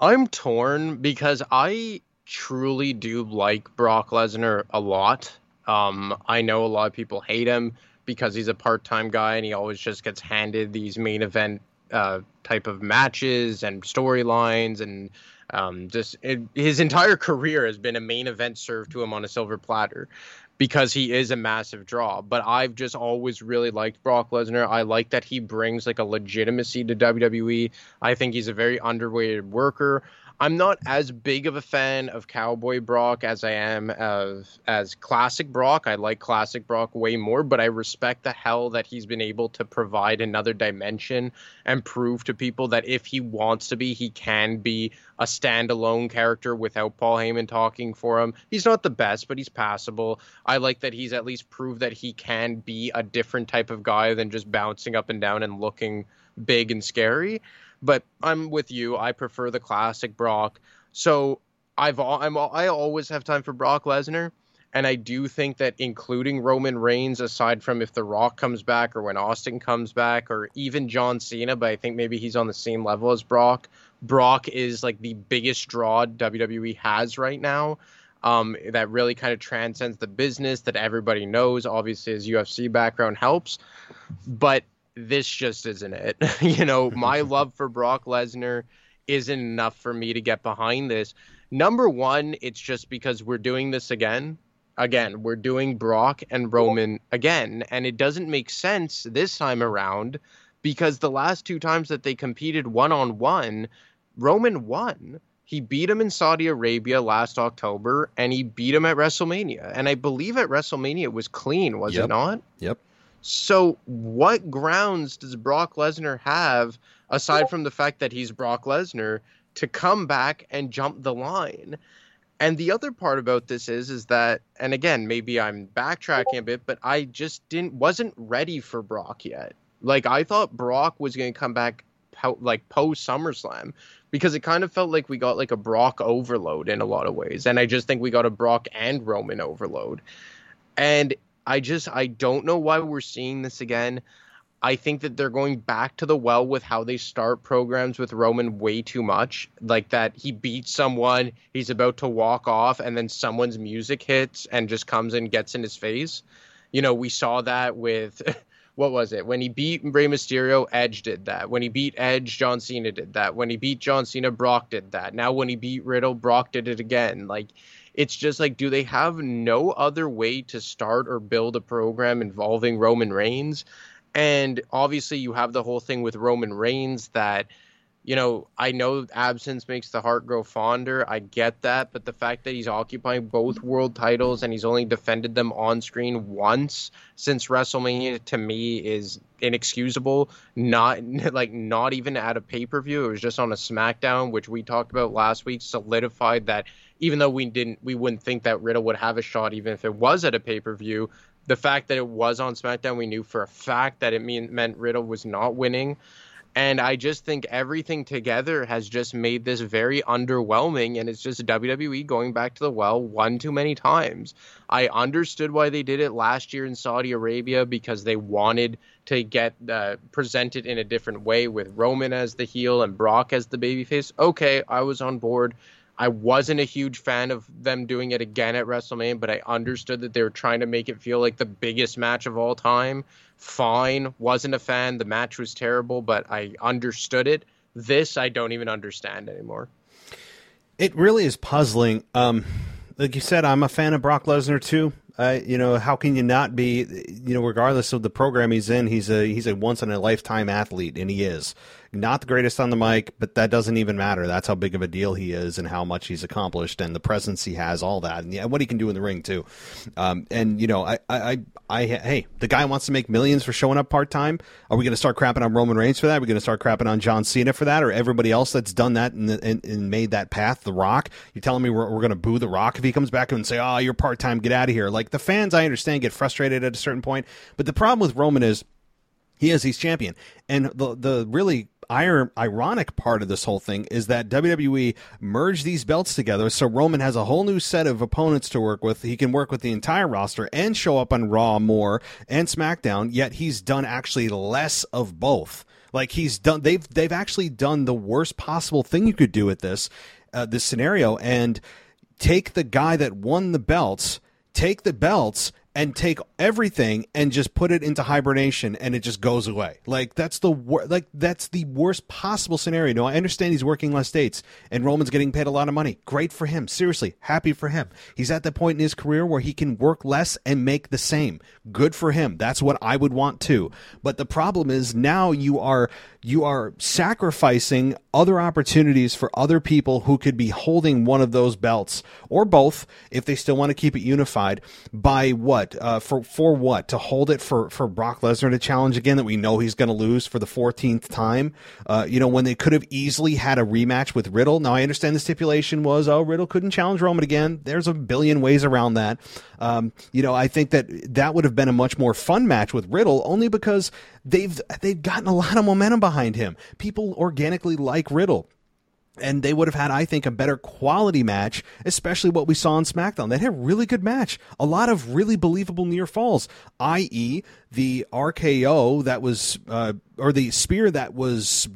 I'm torn because I truly do like Brock Lesnar a lot. Um, I know a lot of people hate him because he's a part-time guy and he always just gets handed these main event uh, type of matches and storylines and um, just it, his entire career has been a main event served to him on a silver platter because he is a massive draw. But I've just always really liked Brock Lesnar. I like that he brings like a legitimacy to WWE. I think he's a very underrated worker. I'm not as big of a fan of Cowboy Brock as I am of as Classic Brock. I like Classic Brock way more, but I respect the hell that he's been able to provide another dimension and prove to people that if he wants to be, he can be a standalone character without Paul Heyman talking for him. He's not the best, but he's passable. I like that he's at least proved that he can be a different type of guy than just bouncing up and down and looking big and scary. But I'm with you. I prefer the classic Brock. So I've I'm I always have time for Brock Lesnar, and I do think that including Roman Reigns, aside from if The Rock comes back or when Austin comes back, or even John Cena, but I think maybe he's on the same level as Brock. Brock is like the biggest draw WWE has right now. Um, that really kind of transcends the business that everybody knows. Obviously, his UFC background helps, but this just isn't it. you know, my love for Brock Lesnar isn't enough for me to get behind this. Number one, it's just because we're doing this again. Again, we're doing Brock and Roman again, and it doesn't make sense this time around because the last two times that they competed one on one, Roman won. He beat him in Saudi Arabia last October, and he beat him at WrestleMania. And I believe at WrestleMania it was clean, was Yep. it not? Yep. So, what grounds does Brock Lesnar have, aside from the fact that he's Brock Lesnar, to come back and jump the line? And the other part about this is, is that, and again, maybe I'm backtracking a bit, but I just didn't, wasn't ready for Brock yet. Like I thought Brock was going to come back, po- like post SummerSlam, because it kind of felt like we got like a Brock overload in a lot of ways, and I just think we got a Brock and Roman overload. And I just I don't know why we're seeing this again. I think that they're going back to the well with how they start programs with Roman way too much. Like that he beats someone, he's about to walk off, and then someone's music hits and just comes and gets in his face. You know, we saw that with what was it? When he beat Rey Mysterio, Edge did that. When he beat Edge, John Cena did that. When he beat John Cena, Brock did that. Now when he beat Riddle, Brock did it again. Like it's just like do they have no other way to start or build a program involving Roman Reigns? And obviously you have the whole thing with Roman Reigns that you know, I know absence makes the heart grow fonder. I get that, but the fact that he's occupying both world titles and he's only defended them on screen once since WrestleMania to me is inexcusable. Not like not even at a pay-per-view. It was just on a SmackDown, which we talked about last week, solidified that even though we didn't we wouldn't think that Riddle would have a shot even if it was at a pay-per-view, the fact that it was on SmackDown, we knew for a fact that it mean, meant Riddle was not winning. And I just think everything together has just made this very underwhelming. And it's just WWE going back to the well one too many times. I understood why they did it last year in Saudi Arabia because they wanted to get uh, presented in a different way with Roman as the heel and Brock as the babyface. Okay, I was on board. I wasn't a huge fan of them doing it again at WrestleMania, but I understood that they were trying to make it feel like the biggest match of all time. Fine, wasn't a fan. The match was terrible, but I understood it. This I don't even understand anymore. It really is puzzling. Um, like you said, I'm a fan of Brock Lesnar too. Uh, you know, how can you not be? You know, regardless of the program he's in, he's a he's a once in a lifetime athlete, and he is not the greatest on the mic, but that doesn't even matter. That's how big of a deal he is, and how much he's accomplished, and the presence he has, all that, and yeah, what he can do in the ring too. Um, and you know, I, I, I, I, hey, the guy wants to make millions for showing up part time. Are we going to start crapping on Roman Reigns for that? Are we going to start crapping on John Cena for that, or everybody else that's done that and, and, and made that path? The Rock. You're telling me we're, we're going to boo The Rock if he comes back and say, "Oh, you're part time, get out of here." Like the fans, I understand, get frustrated at a certain point, but the problem with Roman is he is he's champion, and the the really ir- ironic part of this whole thing is that WWE merged these belts together, so Roman has a whole new set of opponents to work with. He can work with the entire roster and show up on Raw more and SmackDown. Yet he's done actually less of both. Like he's done, they've they've actually done the worst possible thing you could do with this uh, this scenario, and take the guy that won the belts, take the belts and take everything and just put it into hibernation and it just goes away. Like that's the wor- like that's the worst possible scenario. No, I understand he's working less dates and Roman's getting paid a lot of money. Great for him. Seriously, happy for him. He's at the point in his career where he can work less and make the same. Good for him. That's what I would want too. But the problem is now you are you are sacrificing other opportunities for other people who could be holding one of those belts or both if they still want to keep it unified by what uh, for for what? To hold it for for Brock Lesnar to challenge again that we know he's going to lose for the 14th time? Uh, you know when they could have easily had a rematch with Riddle. Now I understand the stipulation was oh Riddle couldn't challenge Roman again. There's a billion ways around that. Um, you know I think that that would have been a much more fun match with Riddle only because they've they've gotten a lot of momentum behind him people organically like Riddle and they would have had, I think, a better quality match, especially what we saw on SmackDown. They had a really good match, a lot of really believable near falls, i.e., the RKO that was, uh, or the spear that was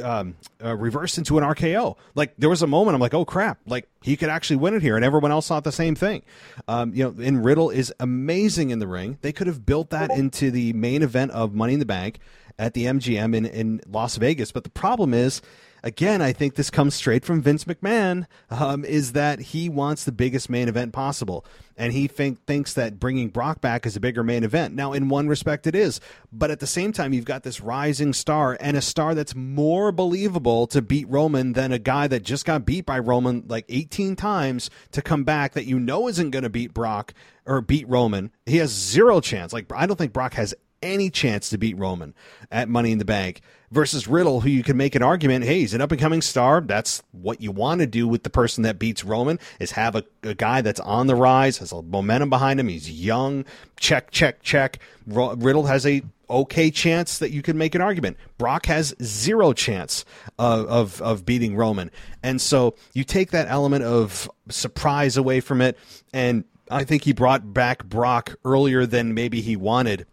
um, uh, reversed into an RKO. Like there was a moment I'm like, oh crap, like he could actually win it here, and everyone else thought the same thing. Um, you know, and Riddle is amazing in the ring. They could have built that into the main event of Money in the Bank at the MGM in, in Las Vegas, but the problem is again, I think this comes straight from Vince McMahon, um, is that he wants the biggest main event possible. And he think, thinks that bringing Brock back is a bigger main event. Now, in one respect, it is. But at the same time, you've got this rising star and a star that's more believable to beat Roman than a guy that just got beat by Roman like 18 times to come back that you know isn't going to beat Brock or beat Roman. He has zero chance. Like, I don't think Brock has any chance to beat Roman at Money in the Bank versus Riddle, who you can make an argument, hey, he's an up and coming star. That's what you want to do with the person that beats Roman is have a, a, guy that's on the rise, has a momentum behind him. He's young. Check, check, check. Riddle has a okay chance that you can make an argument. Brock has zero chance of, of, of beating Roman. And so you take that element of surprise away from it. And I think he brought back Brock earlier than maybe he wanted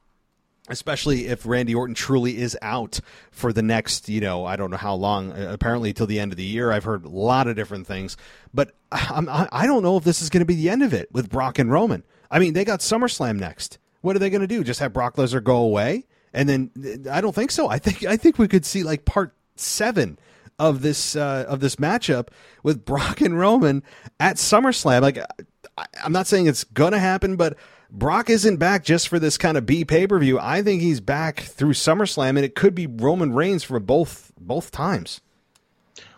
especially if Randy Orton truly is out for the next, you know, I don't know how long, uh, apparently till the end of the year. I've heard a lot of different things, but I'm, I don't know if this is going to be the end of it with Brock and Roman. I mean, they got SummerSlam next. What are they going to do? Just have Brock Lesnar go away? And then I don't think so. I think I think we could see like part seven of this uh, of this matchup with Brock and Roman at SummerSlam. Like I, I'm not saying it's gonna happen, but Brock isn't back just for this kind of B pay per view. I think he's back through SummerSlam, and it could be Roman Reigns for both both times.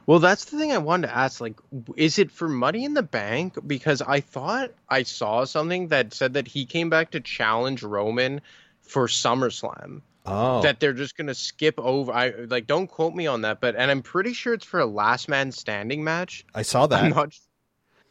Well, that's the thing I wanted to ask. Like, is it for Money in the Bank? Because I thought I saw something that said that he came back to challenge Roman for SummerSlam. Oh. That they're just gonna skip over. I like don't quote me on that, but and I'm pretty sure it's for a last man standing match. I saw that. I'm not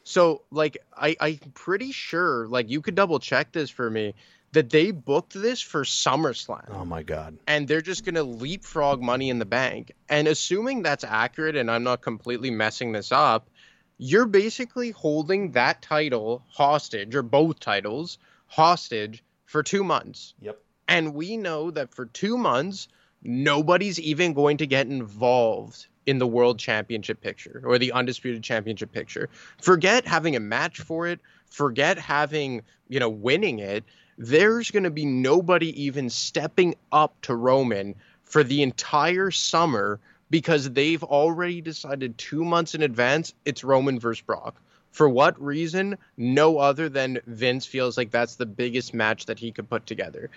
so like I I'm pretty sure like you could double check this for me that they booked this for SummerSlam. Oh my god. And they're just going to leapfrog money in the bank. And assuming that's accurate and I'm not completely messing this up, you're basically holding that title hostage or both titles hostage for 2 months. Yep. And we know that for 2 months nobody's even going to get involved in the world championship picture or the undisputed championship picture. Forget having a match for it, forget having, you know, winning it. There's going to be nobody even stepping up to Roman for the entire summer because they've already decided 2 months in advance it's Roman versus Brock. For what reason? No other than Vince feels like that's the biggest match that he could put together.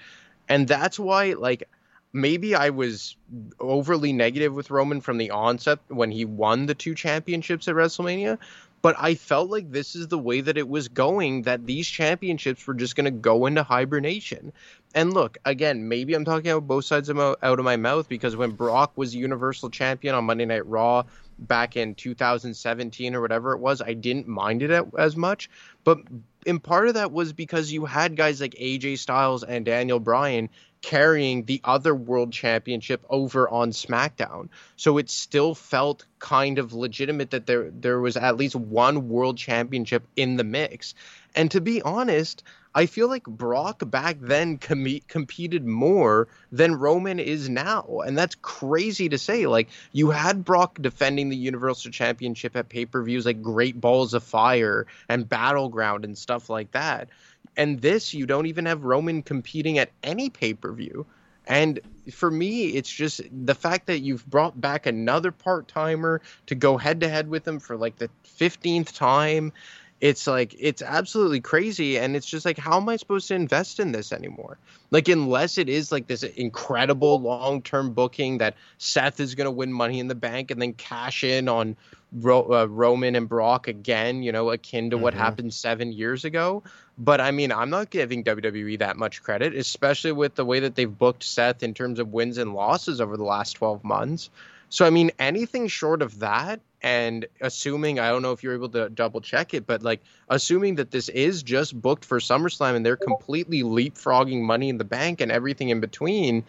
And that's why like maybe I was overly negative with Roman from the onset when he won the two championships at WrestleMania, but I felt like this is the way that it was going that these championships were just going to go into hibernation. And look, again, maybe I'm talking out both sides of my, out of my mouth because when Brock was Universal Champion on Monday Night Raw back in 2017 or whatever it was, I didn't mind it as much. But in part of that was because you had guys like AJ Styles and Daniel Bryan carrying the other world championship over on SmackDown. So it still felt kind of legitimate that there there was at least one world championship in the mix. And to be honest, I feel like Brock back then com- competed more than Roman is now. And that's crazy to say. Like, you had Brock defending the Universal Championship at pay per views like Great Balls of Fire and Battleground and stuff like that. And this, you don't even have Roman competing at any pay per view. And for me, it's just the fact that you've brought back another part timer to go head to head with him for like the 15th time. It's like, it's absolutely crazy. And it's just like, how am I supposed to invest in this anymore? Like, unless it is like this incredible long term booking that Seth is going to win money in the bank and then cash in on Ro- uh, Roman and Brock again, you know, akin to mm-hmm. what happened seven years ago. But I mean, I'm not giving WWE that much credit, especially with the way that they've booked Seth in terms of wins and losses over the last 12 months. So, I mean, anything short of that, and assuming, I don't know if you're able to double check it, but like assuming that this is just booked for SummerSlam and they're completely leapfrogging money in the bank and everything in between,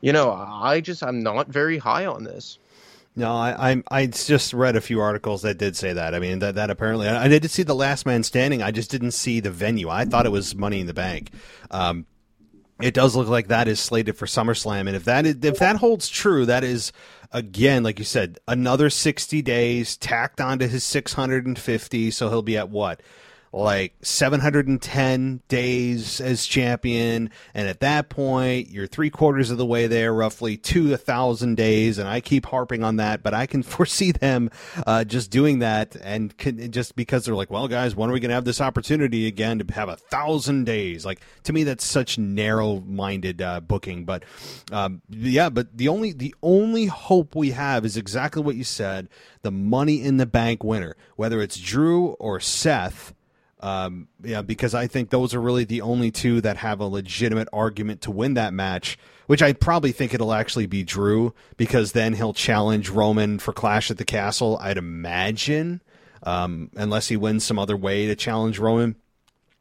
you know, I just, I'm not very high on this. No, I, I I just read a few articles that did say that. I mean that that apparently I did see the Last Man Standing. I just didn't see the venue. I thought it was Money in the Bank. Um, it does look like that is slated for SummerSlam, and if that is, if that holds true, that is again, like you said, another sixty days tacked onto his six hundred and fifty. So he'll be at what like 710 days as champion. And at that point, you're three quarters of the way there, roughly to a thousand days. And I keep harping on that, but I can foresee them uh, just doing that. And can, just because they're like, well, guys, when are we going to have this opportunity again to have a thousand days? Like, to me, that's such narrow minded uh, booking. But um, yeah, but the only, the only hope we have is exactly what you said the money in the bank winner, whether it's Drew or Seth um, yeah, because I think those are really the only two that have a legitimate argument to win that match. Which I probably think it'll actually be Drew because then he'll challenge Roman for Clash at the Castle. I'd imagine, um, unless he wins some other way to challenge Roman.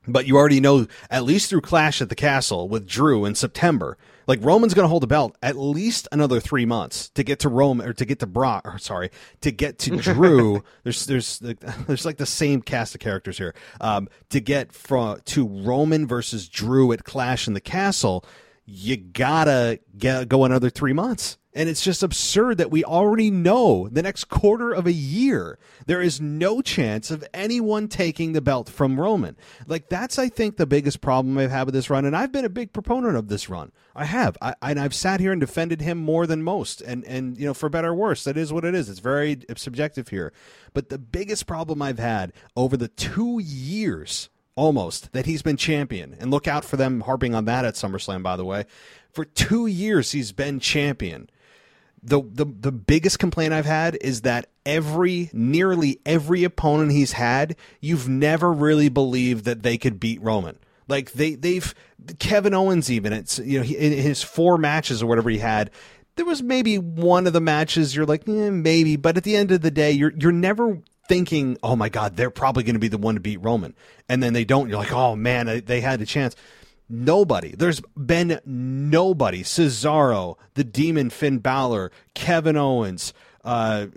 But you already know, at least through Clash at the Castle with Drew in September, like Roman's going to hold the belt at least another three months to get to Rome or to get to Brock. Or sorry, to get to Drew. there's there's there's like the same cast of characters here. Um, to get from to Roman versus Drew at Clash in the Castle, you gotta get, go another three months. And it's just absurd that we already know the next quarter of a year there is no chance of anyone taking the belt from Roman. Like that's I think the biggest problem I've had with this run, and I've been a big proponent of this run. I have, I, and I've sat here and defended him more than most, and and you know for better or worse, that is what it is. It's very subjective here, but the biggest problem I've had over the two years almost that he's been champion, and look out for them harping on that at SummerSlam. By the way, for two years he's been champion the, the the biggest complaint I've had is that every nearly every opponent he's had, you've never really believed that they could beat Roman. Like they they've Kevin Owens even it's you know he, in his four matches or whatever he had, there was maybe one of the matches you're like eh, maybe, but at the end of the day you're you're never thinking oh my god they're probably going to be the one to beat Roman, and then they don't. You're like oh man they had a chance. Nobody. There's been nobody. Cesaro, the Demon Finn Balor, Kevin Owens, uh,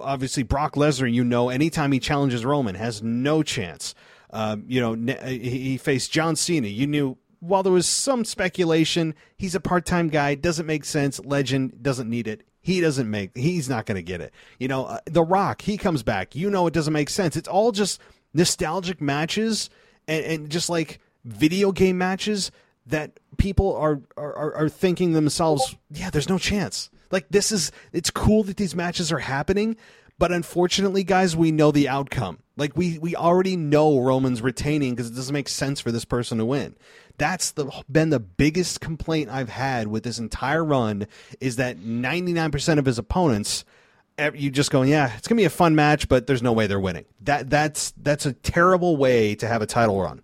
obviously Brock Lesnar. You know, anytime he challenges Roman, has no chance. Um, you know, he faced John Cena. You knew while there was some speculation, he's a part-time guy. Doesn't make sense. Legend doesn't need it. He doesn't make. He's not going to get it. You know, uh, The Rock. He comes back. You know, it doesn't make sense. It's all just nostalgic matches, and, and just like video game matches that people are, are are thinking themselves, yeah, there's no chance. Like this is it's cool that these matches are happening, but unfortunately, guys, we know the outcome. Like we we already know Roman's retaining because it doesn't make sense for this person to win. That's the been the biggest complaint I've had with this entire run is that 99% of his opponents eh, you just going, yeah, it's gonna be a fun match, but there's no way they're winning. That that's that's a terrible way to have a title run.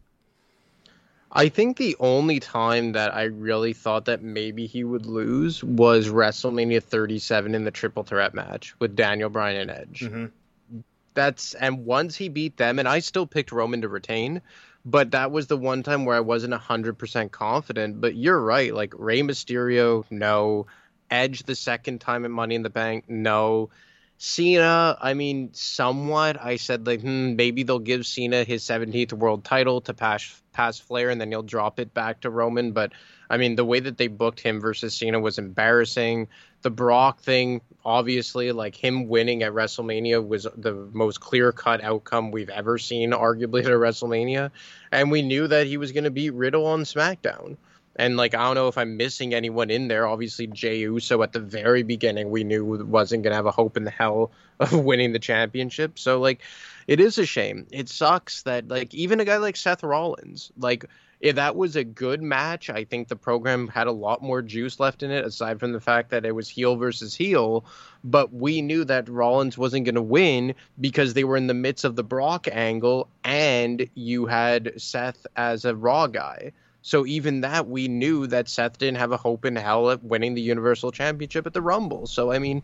I think the only time that I really thought that maybe he would lose was WrestleMania 37 in the triple threat match with Daniel Bryan and Edge. Mm-hmm. That's and once he beat them, and I still picked Roman to retain, but that was the one time where I wasn't hundred percent confident. But you're right, like Rey Mysterio, no. Edge the second time at Money in the Bank, no. Cena, I mean, somewhat. I said like, hmm, maybe they'll give Cena his 17th world title to pass pass Flair, and then he'll drop it back to Roman. But I mean, the way that they booked him versus Cena was embarrassing. The Brock thing, obviously, like him winning at WrestleMania was the most clear cut outcome we've ever seen, arguably at a WrestleMania, and we knew that he was going to beat Riddle on SmackDown. And like I don't know if I'm missing anyone in there. Obviously Jey Uso at the very beginning we knew wasn't gonna have a hope in the hell of winning the championship. So like it is a shame. It sucks that like even a guy like Seth Rollins, like if that was a good match, I think the program had a lot more juice left in it, aside from the fact that it was heel versus heel. But we knew that Rollins wasn't going to win because they were in the midst of the Brock angle, and you had Seth as a Raw guy. So even that, we knew that Seth didn't have a hope in hell at winning the Universal Championship at the Rumble. So I mean,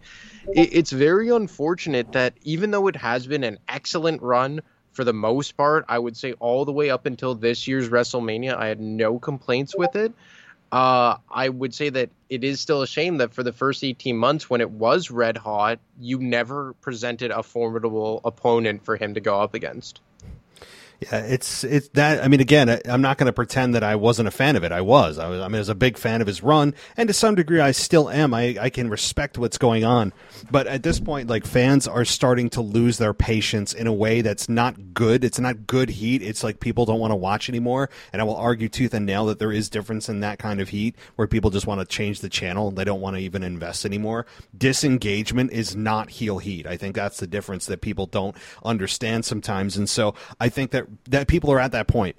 it, it's very unfortunate that even though it has been an excellent run for the most part, I would say all the way up until this year's WrestleMania, I had no complaints with it. Uh, I would say that it is still a shame that for the first 18 months when it was red hot, you never presented a formidable opponent for him to go up against. Yeah, it's it's that. I mean, again, I, am not going to pretend that I wasn't a fan of it. I was. I was. I mean, I was a big fan of his run, and to some degree, I still am. I I can respect what's going on, but at this point, like fans are starting to lose their patience in a way that's not good. It's not good heat. It's like people don't want to watch anymore, and I will argue tooth and nail that there is difference in that kind of heat where people just want to change the channel. And they don't want to even invest anymore. Disengagement is not heel heat. I think that's the difference that people don't understand sometimes, and so I think that that people are at that point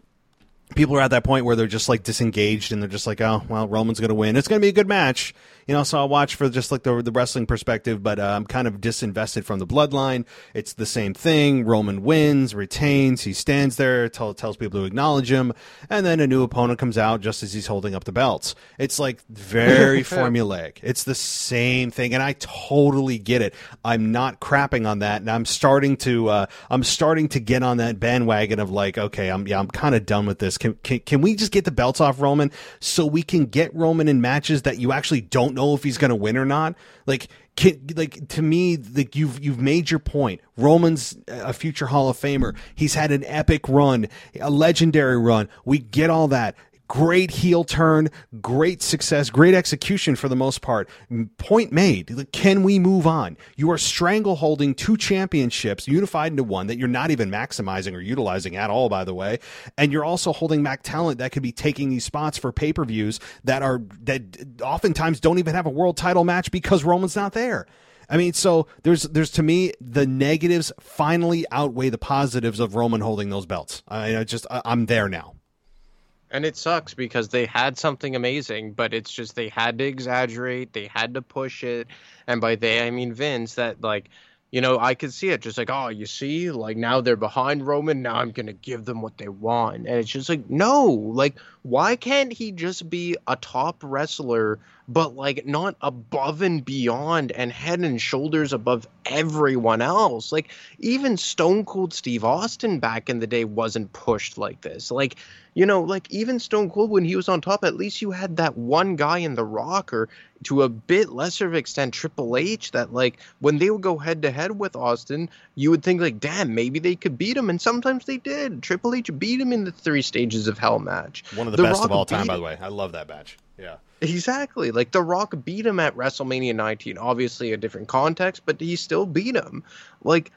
people are at that point where they're just like disengaged and they're just like, oh, well, Roman's going to win. It's going to be a good match you know, so I'll watch for just like the, the wrestling perspective, but uh, I'm kind of disinvested from the bloodline. It's the same thing. Roman wins, retains, he stands there, tell, tells people to acknowledge him, and then a new opponent comes out just as he's holding up the belts. It's like very formulaic. It's the same thing, and I totally get it. I'm not crapping on that, and I'm starting to uh, I'm starting to get on that bandwagon of like, okay, I'm yeah, I'm kind of done with this. Can, can can we just get the belts off Roman so we can get Roman in matches that you actually don't know know if he's going to win or not. Like, can, like to me, like you've you've made your point. Roman's a future Hall of Famer. He's had an epic run, a legendary run. We get all that great heel turn, great success, great execution for the most part. Point made. Can we move on? You are strangle holding two championships unified into one that you're not even maximizing or utilizing at all, by the way. And you're also holding back talent that could be taking these spots for pay per views that are, that oftentimes don't even have a world title match because Roman's not there. I mean, so there's there's to me the negatives finally outweigh the positives of Roman holding those belts. I, I just I, I'm there now. And it sucks because they had something amazing, but it's just they had to exaggerate, they had to push it. And by they, I mean Vince, that like, you know, I could see it just like, oh, you see, like now they're behind Roman, now I'm going to give them what they want. And it's just like, no, like, why can't he just be a top wrestler, but like not above and beyond and head and shoulders above everyone else? Like, even Stone Cold Steve Austin back in the day wasn't pushed like this. Like, you know, like even Stone Cold when he was on top, at least you had that one guy in The Rock or to a bit lesser of extent Triple H that like when they would go head to head with Austin, you would think like, damn, maybe they could beat him, and sometimes they did. Triple H beat him in the three stages of Hell match. One of the, the best Rock of all time, by the way. I love that match. Yeah. Exactly. Like The Rock beat him at WrestleMania 19. Obviously a different context, but he still beat him. Like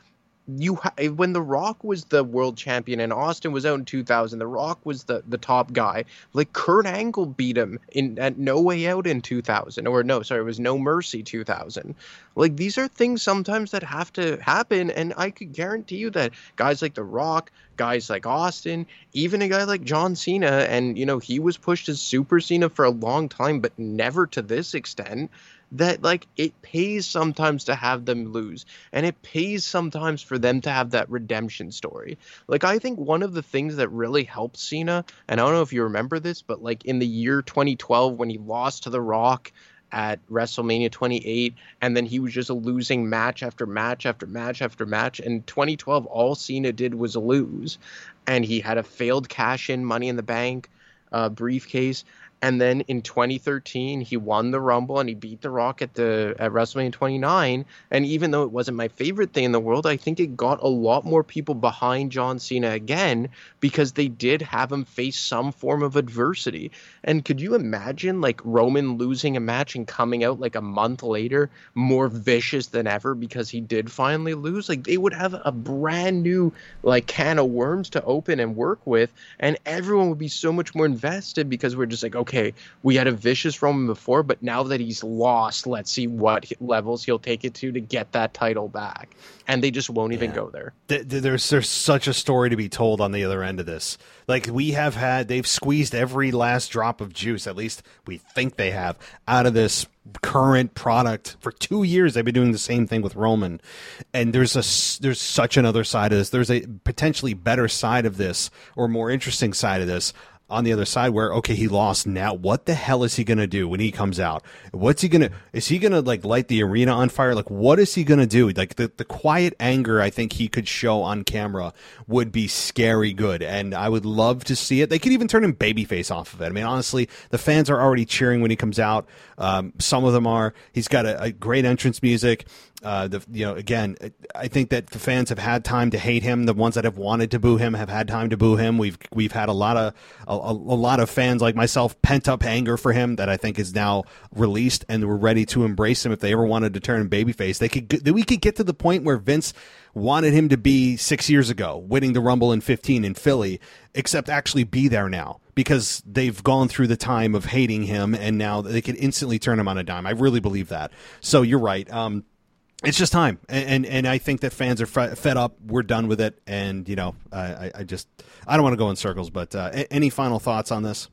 you ha- when the rock was the world champion and austin was out in 2000 the rock was the the top guy like kurt angle beat him in at no way out in 2000 or no sorry it was no mercy 2000 like these are things sometimes that have to happen and i could guarantee you that guys like the rock guys like austin even a guy like john cena and you know he was pushed as super cena for a long time but never to this extent that like it pays sometimes to have them lose and it pays sometimes for them to have that redemption story. Like i think one of the things that really helped cena and i don't know if you remember this but like in the year 2012 when he lost to the rock at WrestleMania 28, and then he was just losing match after match after match after match. And 2012, all Cena did was lose, and he had a failed cash in Money in the Bank uh, briefcase. And then in 2013, he won the Rumble and he beat The Rock at the at WrestleMania 29. And even though it wasn't my favorite thing in the world, I think it got a lot more people behind John Cena again because they did have him face some form of adversity. And could you imagine like Roman losing a match and coming out like a month later more vicious than ever because he did finally lose? Like they would have a brand new like can of worms to open and work with, and everyone would be so much more invested because we're just like, okay okay, we had a vicious Roman before, but now that he's lost, let's see what levels he'll take it to to get that title back. And they just won't even go there. There's there's such a story to be told on the other end of this. Like we have had, they've squeezed every last drop of juice. At least we think they have out of this current product for two years. They've been doing the same thing with Roman, and there's a there's such another side of this. There's a potentially better side of this or more interesting side of this on the other side where okay he lost. Now what the hell is he gonna do when he comes out? What's he gonna is he gonna like light the arena on fire? Like what is he gonna do? Like the, the quiet anger i think he could show on camera would be scary good and i would love to see it. They could even turn him babyface off of it. I mean honestly the fans are already cheering when he comes out. Um, some of them are. He's got a, a great entrance music uh, the you know again, I think that the fans have had time to hate him. The ones that have wanted to boo him have had time to boo him. We've we've had a lot of a, a lot of fans like myself pent up anger for him that I think is now released, and we're ready to embrace him. If they ever wanted to turn babyface, they could. We could get to the point where Vince wanted him to be six years ago, winning the Rumble in 15 in Philly, except actually be there now because they've gone through the time of hating him and now they could instantly turn him on a dime. I really believe that. So you're right. Um, it's just time, and, and, and I think that fans are fed up. We're done with it, and you know, I, I just I don't want to go in circles. But uh, any final thoughts on this?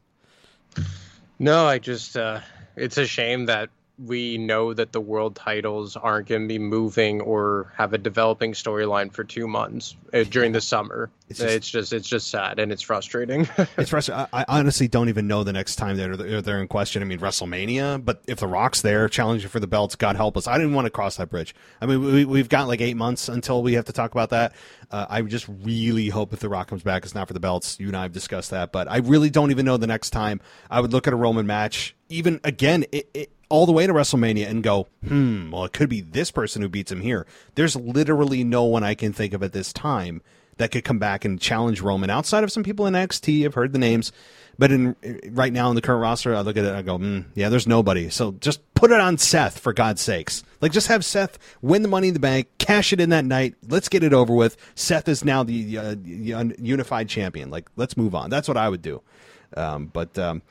No, I just uh, it's a shame that we know that the world titles aren't going to be moving or have a developing storyline for two months uh, during the summer. It's just, it's just, it's just sad and it's frustrating. it's frustrating. I, I, honestly don't even know the next time they're they're in question. I mean WrestleMania, but if The Rock's there challenging for the belts, God help us. I didn't want to cross that bridge. I mean, we, we've got like eight months until we have to talk about that. Uh, I just really hope if The Rock comes back, it's not for the belts. You and I have discussed that, but I really don't even know the next time I would look at a Roman match. Even again, it, it all the way to WrestleMania and go, hmm, well, it could be this person who beats him here. There's literally no one I can think of at this time that could come back and challenge Roman outside of some people in NXT. I've heard the names, but in right now in the current roster, I look at it, I go, mm, yeah, there's nobody. So just put it on Seth for God's sakes. Like just have Seth win the Money in the Bank, cash it in that night. Let's get it over with. Seth is now the uh, unified champion. Like let's move on. That's what I would do. Um, but um,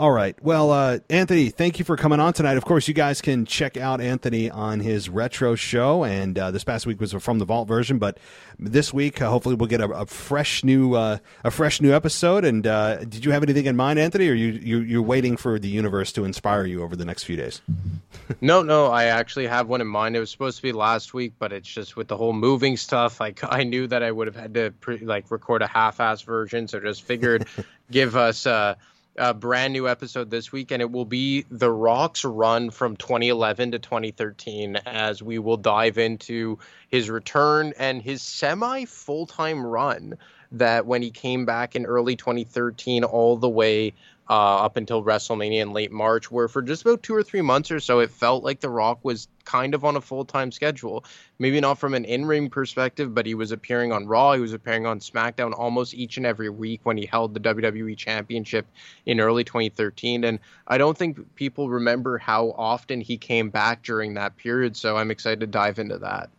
all right. Well, uh, Anthony, thank you for coming on tonight. Of course, you guys can check out Anthony on his retro show. And uh, this past week was from the Vault version, but this week, uh, hopefully, we'll get a, a fresh new uh, a fresh new episode. And uh, did you have anything in mind, Anthony, or you, you you're waiting for the universe to inspire you over the next few days? no, no, I actually have one in mind. It was supposed to be last week, but it's just with the whole moving stuff. Like I knew that I would have had to pre- like record a half-ass version, so just figured give us a, a brand new episode this week, and it will be The Rock's run from 2011 to 2013, as we will dive into his return and his semi full time run that when he came back in early 2013 all the way uh, up until WrestleMania in late March, where for just about two or three months or so, it felt like The Rock was kind of on a full time schedule. Maybe not from an in ring perspective, but he was appearing on Raw, he was appearing on SmackDown almost each and every week when he held the WWE Championship in early 2013. And I don't think people remember how often he came back during that period. So I'm excited to dive into that.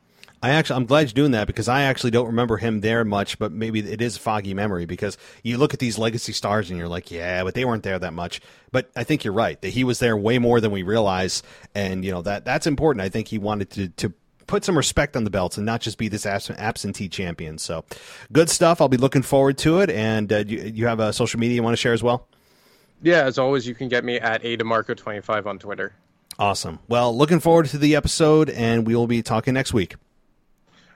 I actually, I'm glad you're doing that because I actually don't remember him there much, but maybe it is a foggy memory because you look at these legacy stars and you're like, yeah, but they weren't there that much. But I think you're right that he was there way more than we realize, and you know that that's important. I think he wanted to to put some respect on the belts and not just be this absentee champion. So, good stuff. I'll be looking forward to it. And uh, you, you have a social media you want to share as well? Yeah, as always, you can get me at adamarco25 on Twitter. Awesome. Well, looking forward to the episode, and we will be talking next week.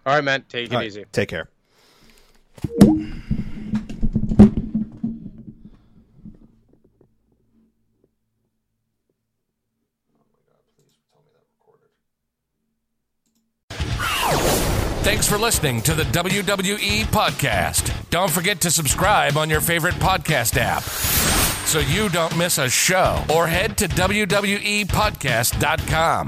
All right, man. Take it easy. Take care. Thanks for listening to the WWE Podcast. Don't forget to subscribe on your favorite podcast app so you don't miss a show or head to WWEPodcast.com.